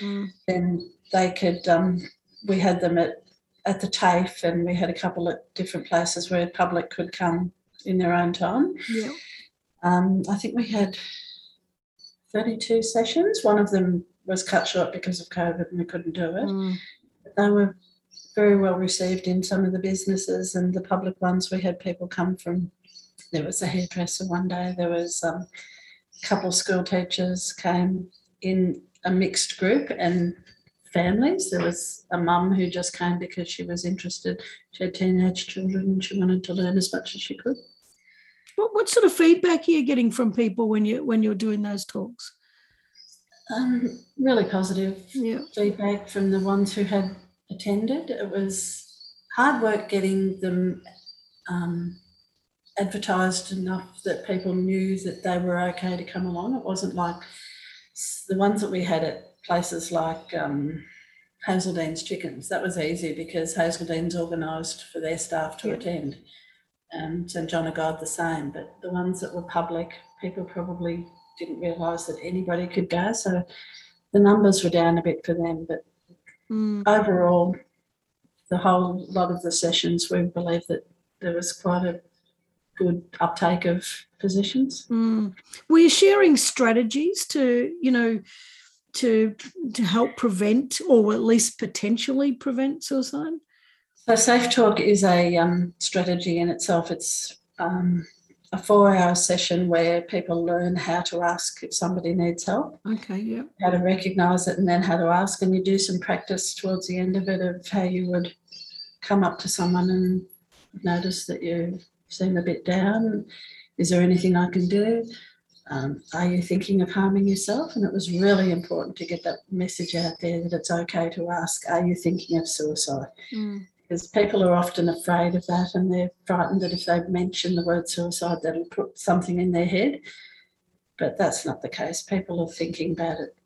then they could. Um, we had them at at the TAFE, and we had a couple of different places where public could come in their own time. yeah Um, I think we had 32 sessions. One of them was cut short because of COVID and we couldn't do it Mm. they were very well received in some of the businesses and the public ones. We had people come from, there was a hairdresser one day, there was um, a couple of school teachers came in a mixed group and families. There was a mum who just came because she was interested. She had teenage children and she wanted to learn as much as she could. What, what sort of feedback are you getting from people when you when you're doing those talks Um, really positive. yeah feedback from the ones who had attended. It was hard work getting them um, advertised enough that people knew that they were okay to come along. It wasn't like the ones that we had at places like um, Hazeldene's Chickens. That was easy because Hazeldene's organised for their staff to Yeah. attend. And St John of God the same, but the ones that were public, people probably didn't realise that anybody could go. So the numbers were down a bit for them, but Mm. overall, the whole lot of the sessions, we believe that there was quite a good uptake of positions. Mm. Were you sharing strategies to, you know, to to help prevent or at least potentially prevent suicide? So Safe Talk is a um, strategy in itself. It's um, a four-hour session where people learn how to ask if somebody needs help, Okay, yeah. how to recognise it, and then how to ask. And you do some practice towards the end of it of how you would come up to someone and notice that you seem a bit down. Is there anything I can do? Um, are you thinking of harming yourself? And it was really important to get that message out there that it's okay to ask, are you thinking of suicide? Mm. Because people are often afraid of that and they're frightened that if they mention the word suicide, that'll put something in their head. But that's not the case. People are thinking about it.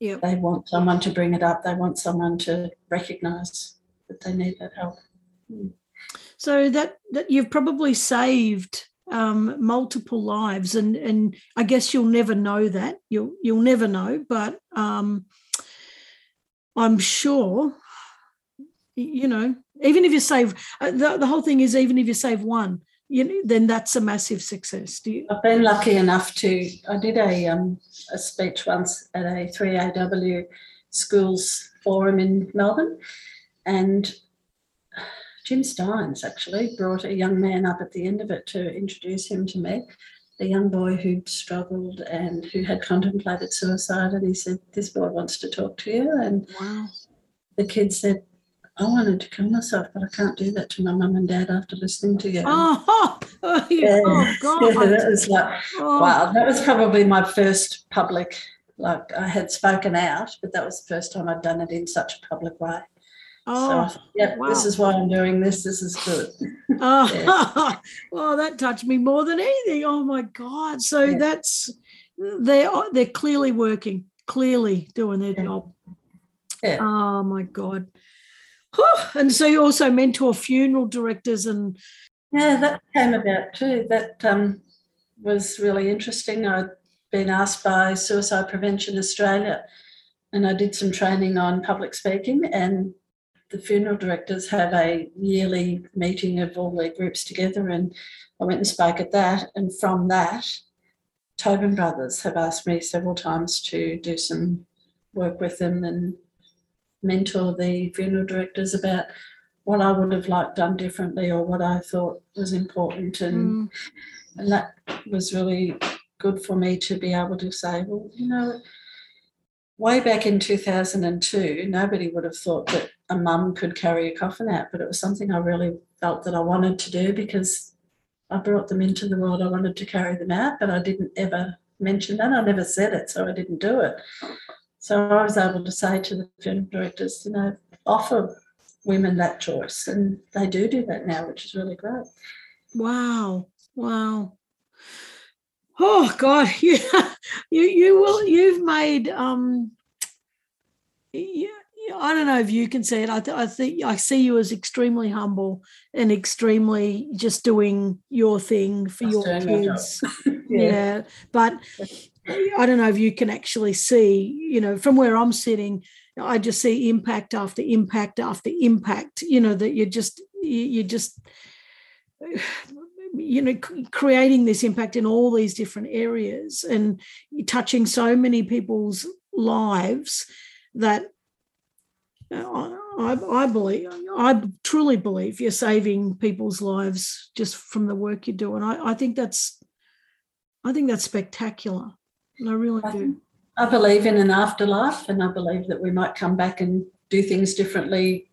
Yeah. They want someone to bring it up, they want someone to recognise that they need that help. So that that you've probably saved um, multiple lives, and and I guess you'll never know that. You'll you'll never know, but um, I'm sure. You know, even if you save uh, the, the whole thing is, even if you save one, you know, then that's a massive success. Do you? I've been lucky enough to, I did a, um, a speech once at a 3AW schools forum in Melbourne and Jim Stynes actually brought a young man up at the end of it to introduce him to me, the young boy who'd struggled and who had contemplated suicide. And he said, This boy wants to talk to you. And Wow. the kid said, I wanted to kill myself, but I can't do that to my mum and dad after listening to oh, oh, you. Oh, oh, Yeah. oh Yeah, that was like, Oh, Wow, that was probably my first public, like I had spoken out, but that was the first time I'd done it in such a public way. So oh, thought, yep, wow. this is why I'm doing this. This is good. oh. well, that touched me more than anything. Oh my God. So Yeah. that's they're they're clearly working, clearly doing their Yeah. job. Yeah. Oh my God. And so you also mentor funeral directors and Yeah, that came about too. That um, was really interesting. I'd been asked by Suicide Prevention Australia and I did some training on public speaking and the funeral directors have a yearly meeting of all their groups together and I went and spoke at that and from that Tobin Brothers have asked me several times to do some work with them and mentor the funeral directors about what I would have liked done differently or what I thought was important and Mm, and that was really good for me to be able to say, well, you know, way back in 2002, nobody would have thought that a mum could carry a coffin out, but it was something I really felt that I wanted to do because I brought them into the world. I wanted to carry them out, but I didn't ever mention that. I never said it, so I didn't do it. So I was able to say to the film directors, you know, offer women that choice, and they do do that now, which is really great. wow. Wow. Oh God, you you you will you've made um yeah, yeah, I don't know if you can see it. I, th- I think I see you as extremely humble and extremely just doing your thing for your doing my job. kids. yeah. But I don't know if you can actually see, you know, from where I'm sitting, I just see impact after impact after impact, you know, that you're just, you, you just, you know, creating this impact in all these different areas and touching so many people's lives that uh, I, I believe, I truly believe you're saving people's lives just from the work you do. And I, I think that's, I think that's spectacular. I really do. I believe in an afterlife, and I believe that we might come back and do things differently,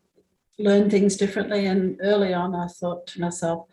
learn things differently. And early on, I thought to myself,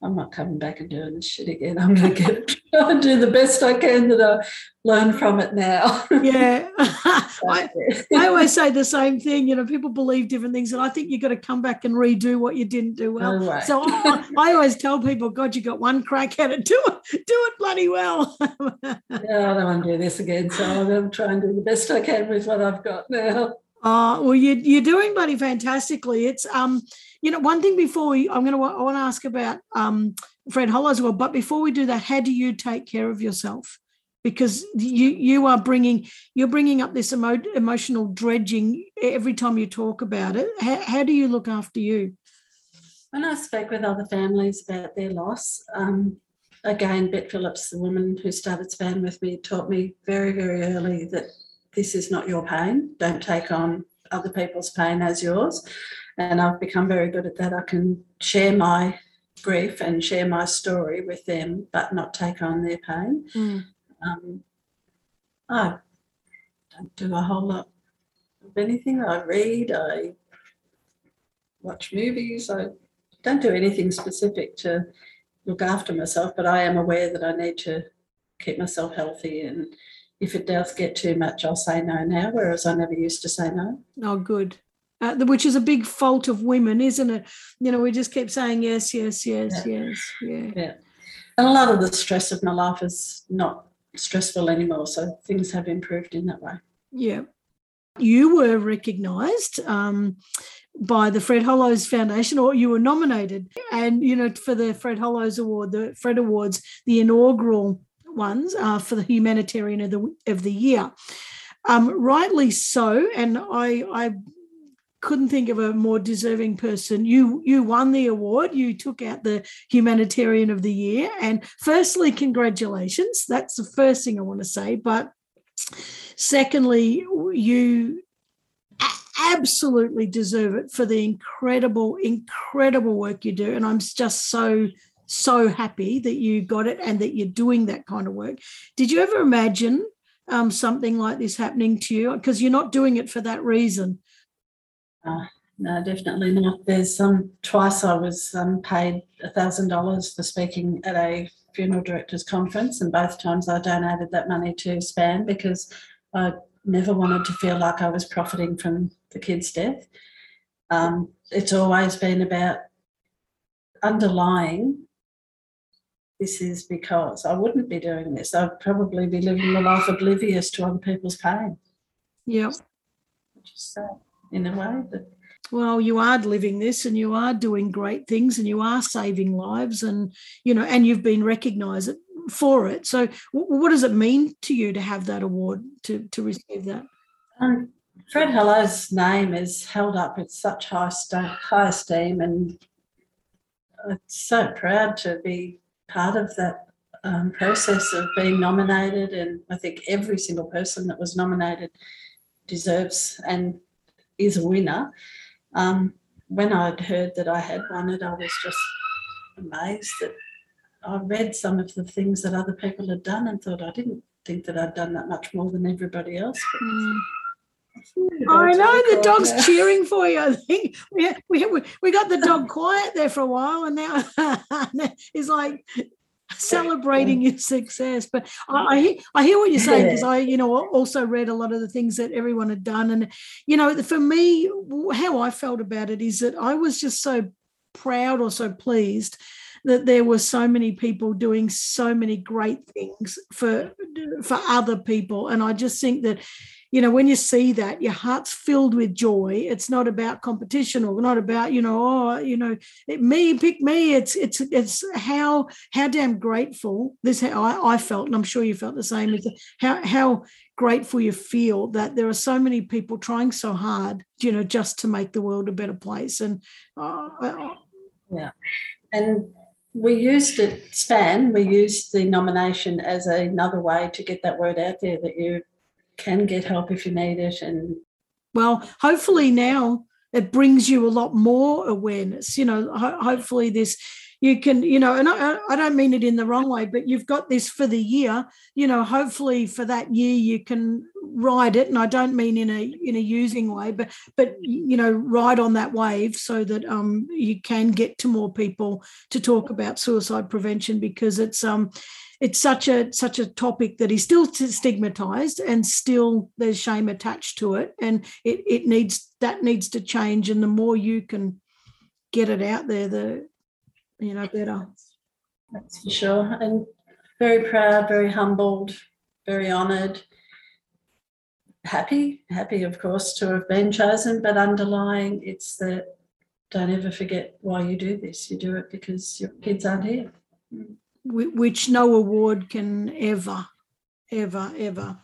I'm not coming back and doing this shit again. I'm going to get try and do the best I can that I learn from it now. Yeah. I, I always say the same thing. You know, people believe different things, and I think you've got to come back and redo what you didn't do well. No. So I, I always tell people, God, you got one crack at it. Do it, do it bloody well. Yeah, I don't want to do this again. So I'm going to try and do the best I can with what I've got now. Uh, well, you, you're doing bloody fantastically. It's um, you know, one thing before we, I'm to, I want to ask about um, Fred Hollow as well. But before we do that, how do you take care of yourself? Because you you are bringing you're bringing up this emo- emotional dredging every time you talk about it. How, how do you look after you? When I spoke with other families about their loss, um, again, Bet Phillips, the woman who started Span with me, taught me very, very early that this is not your pain. Don't take on other people's pain as yours. And I've become very good at that. I can share my grief and share my story with them, but not take on their pain. Um, I don't do a whole lot of anything. I read, I watch movies, I don't do anything specific to look after myself, but I am aware that I need to keep myself healthy. And if it does get too much, I'll say no now, whereas I never used to say no. Oh, good. Uh, which is a big fault of women, isn't it? You know, we just keep saying yes, yes, yes, yes, yeah. Yeah. And a lot of the stress of my life is not stressful anymore. So things have improved in that way. Yeah. You were recognised um, by the Fred Hollows Foundation, or you were nominated, and you know for the Fred Hollows Award, the Fred Awards, the inaugural ones uh, for the Humanitarian of the of the Year. Um, rightly so, and I, I couldn't think of a more deserving person. You you won the award. You took out the Humanitarian of the Year, and firstly, congratulations. That's the first thing I want to say, but secondly, you absolutely deserve it for the incredible, incredible work you do. And I'm just so, so happy that you got it and that you're doing that kind of work. Did you ever imagine um, something like this happening to you? Because you're not doing it for that reason. No, definitely not. There's um twice I was um paid thousand dollars for speaking at a funeral directors conference, and both times I donated that money to Span because I never wanted to feel like I was profiting from the kid's death. Um, it's always been about underlying. This is because I wouldn't be doing this. I'd probably be living a life oblivious to other people's pain. Yeah. just sad in a way. But well you are living this and you are doing great things and you are saving lives and you know and you've been recognized for it so what does it mean to you to have that award to to receive that um, fred Hollows' name is held up with such high, st- high esteem and i'm so proud to be part of that um, process of being nominated and i think every single person that was nominated deserves and is a winner um, when I'd heard that I had won it, I was just amazed that I read some of the things that other people had done and thought I didn't think that I'd done that much more than everybody else. Mm. I oh, know the dog's now. cheering for you. I think we, we, we got the dog quiet there for a while, and now he's like celebrating your success. But I, I hear what you're saying because I, you know, also read a lot of the things that everyone had done, and you know, for me, how I felt about it is that I was just so proud or so pleased that there were so many people doing so many great things for for other people and i just think that you know, when you see that, your heart's filled with joy. It's not about competition or not about, you know, oh, you know, it, me pick me. It's it's it's how how damn grateful this how I, I felt, and I'm sure you felt the same. Is how how grateful you feel that there are so many people trying so hard, you know, just to make the world a better place. And uh, yeah, and we used it span we used the nomination as another way to get that word out there that you can get help if you need it. And well, hopefully now it brings you a lot more awareness. You know, ho- hopefully this you can you know and I, I don't mean it in the wrong way but you've got this for the year you know hopefully for that year you can ride it and i don't mean in a in a using way but but you know ride on that wave so that um you can get to more people to talk about suicide prevention because it's um it's such a such a topic that is still stigmatized and still there's shame attached to it. And it, it needs that needs to change. And the more you can get it out there the you know better. That's for sure. And very proud very humbled very honored happy happy of course to have been chosen but underlying it's that don't ever forget why you do this. You do it because your kids aren't here mm. Which no award can ever, ever, ever.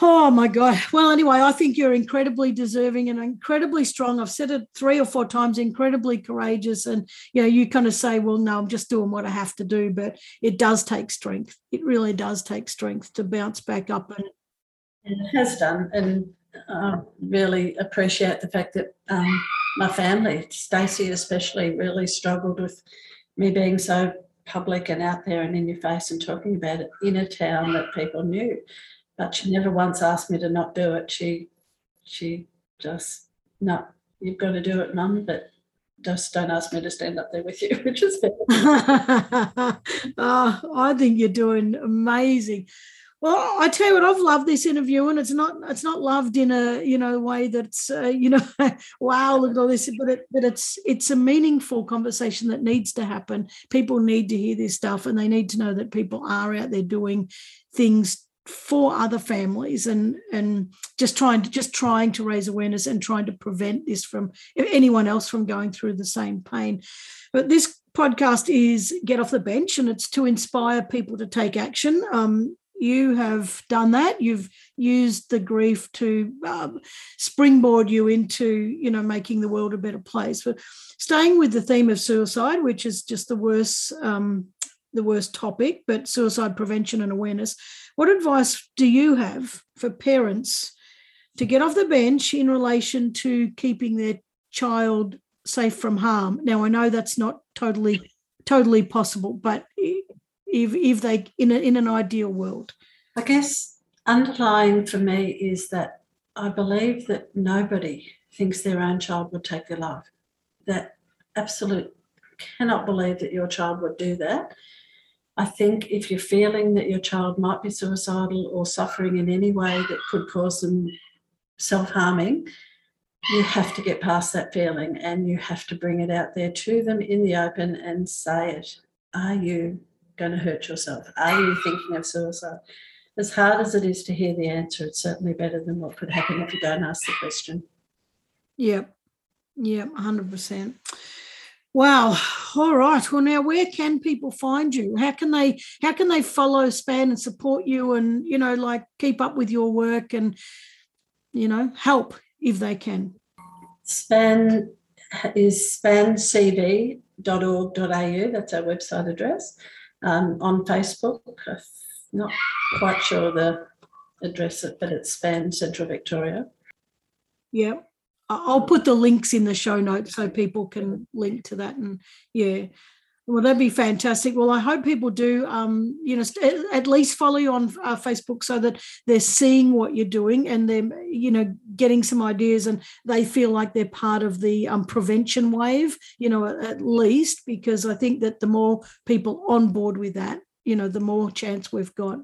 Oh my God. Well, anyway, I think you're incredibly deserving and incredibly strong. I've said it three or four times, incredibly courageous. And, you know, you kind of say, well, no, I'm just doing what I have to do. But it does take strength. It really does take strength to bounce back up. And it has done. And I really appreciate the fact that um, my family, Stacey especially, really struggled with me being so public and out there and in your face and talking about it in a town that people knew. But she never once asked me to not do it. She she just no, you've got to do it, mum, but just don't ask me to stand up there with you, which is fair. oh, I think you're doing amazing. Well, I tell you what, I've loved this interview, and it's not it's not loved in a you know way that's uh, you know wow look at all this, but it, but it's it's a meaningful conversation that needs to happen. People need to hear this stuff, and they need to know that people are out there doing things for other families and and just trying to just trying to raise awareness and trying to prevent this from anyone else from going through the same pain. But this podcast is get off the bench and it's to inspire people to take action um, you have done that. You've used the grief to um, springboard you into you know making the world a better place. But staying with the theme of suicide which is just the worst um, the worst topic but suicide prevention and awareness what advice do you have for parents to get off the bench in relation to keeping their child safe from harm? Now i know that's not totally totally possible but if if they in a, in an ideal world? I guess underlying for me is that I believe that nobody thinks their own child would take their life. That absolute cannot believe that your child would do that. I think if you're feeling that your child might be suicidal or suffering in any way that could cause them self harming, you have to get past that feeling and you have to bring it out there to them in the open and say it. Are you going to hurt yourself? Are you thinking of suicide? as hard as it is to hear the answer, it's certainly better than what could happen if you don't ask the question. Yep. Yep. 100%. Wow. All right. Well, now where can people find you? How can they how can they follow Span and support you and you know like keep up with your work and you know help if they can? Span is spancv.org.au. That's our website address. Um, on Facebook, I'm not quite sure the address, it, but it's Span Central Victoria. Yeah. I'll put the links in the show notes so people can link to that. And yeah, well, that'd be fantastic. Well, I hope people do, um, you know, at least follow you on uh, Facebook so that they're seeing what you're doing and they're, you know, getting some ideas and they feel like they're part of the um, prevention wave, you know, at, at least, because I think that the more people on board with that, you know, the more chance we've got.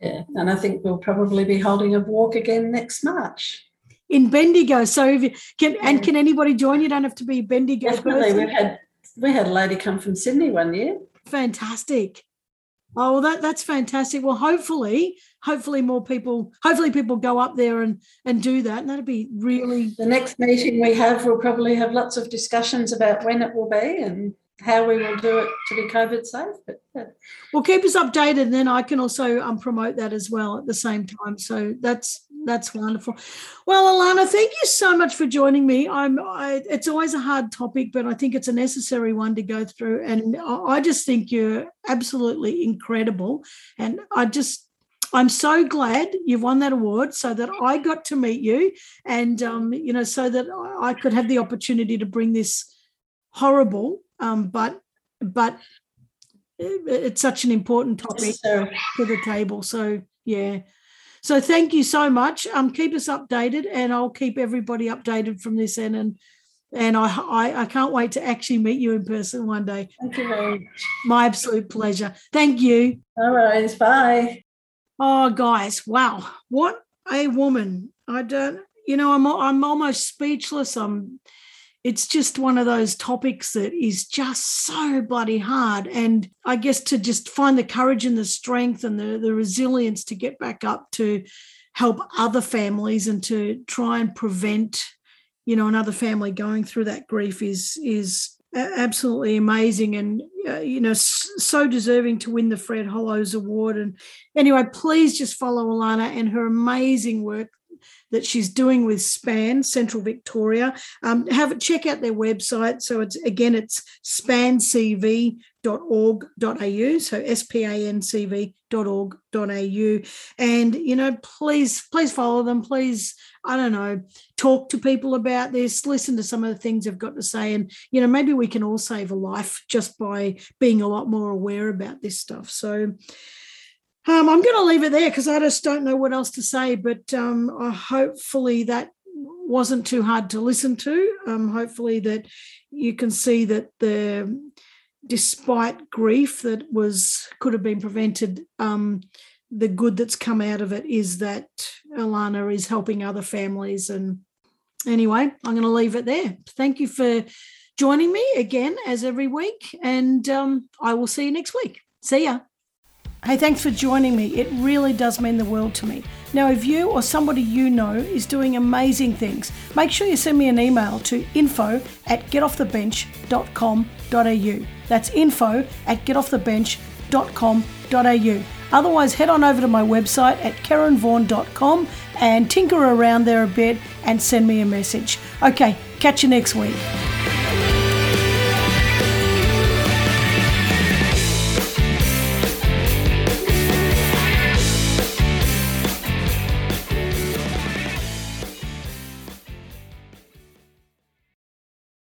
Yeah, and I think we'll probably be holding a walk again next March in Bendigo. So if you can, and can anybody join? You don't have to be Bendigo. Definitely, person. we've had we had a lady come from Sydney one year. Fantastic. Oh, well, that that's fantastic. Well, hopefully, hopefully more people, hopefully people go up there and and do that, and that'd be really. The next meeting we have, we'll probably have lots of discussions about when it will be and how we will do it to be COVID safe. But yeah. well, keep us updated, and then I can also um, promote that as well at the same time. So that's that's wonderful. Well, Alana, thank you so much for joining me. I'm. I, it's always a hard topic, but I think it's a necessary one to go through, and I just think you're absolutely incredible, and I just. I'm so glad you've won that award so that I got to meet you and um, you know so that I could have the opportunity to bring this horrible um, but but it's such an important topic yes, to the table. So yeah. So thank you so much. Um, keep us updated, and I'll keep everybody updated from this end. And and I, I I can't wait to actually meet you in person one day. Thank you very much. My absolute pleasure. Thank you. All right. Bye. Oh, guys! Wow, what a woman! I don't. You know, I'm I'm almost speechless. I'm it's just one of those topics that is just so bloody hard. And I guess to just find the courage and the strength and the, the resilience to get back up to help other families and to try and prevent, you know, another family going through that grief is is absolutely amazing and uh, you know so deserving to win the Fred Hollows Award. And anyway, please just follow Alana and her amazing work that she's doing with SPAN Central Victoria. Um, have check out their website. So it's again it's spancv.org.au. So s p a n c v.org.au. And you know, please please follow them. Please I don't know, talk to people about this, listen to some of the things they've got to say. And, you know, maybe we can all save a life just by being a lot more aware about this stuff. So, um, I'm going to leave it there because I just don't know what else to say. But um, uh, hopefully that wasn't too hard to listen to. Um, hopefully that you can see that the despite grief that was could have been prevented, um, the good that's come out of it is that Alana is helping other families. And anyway, I'm going to leave it there. Thank you for joining me again as every week, and um, I will see you next week. See ya. Hey, thanks for joining me. It really does mean the world to me. Now, if you or somebody you know is doing amazing things, make sure you send me an email to info at getoffthebench.com.au. That's info at getoffthebench.com.au. Otherwise, head on over to my website at karenvaughan.com and tinker around there a bit and send me a message. Okay, catch you next week.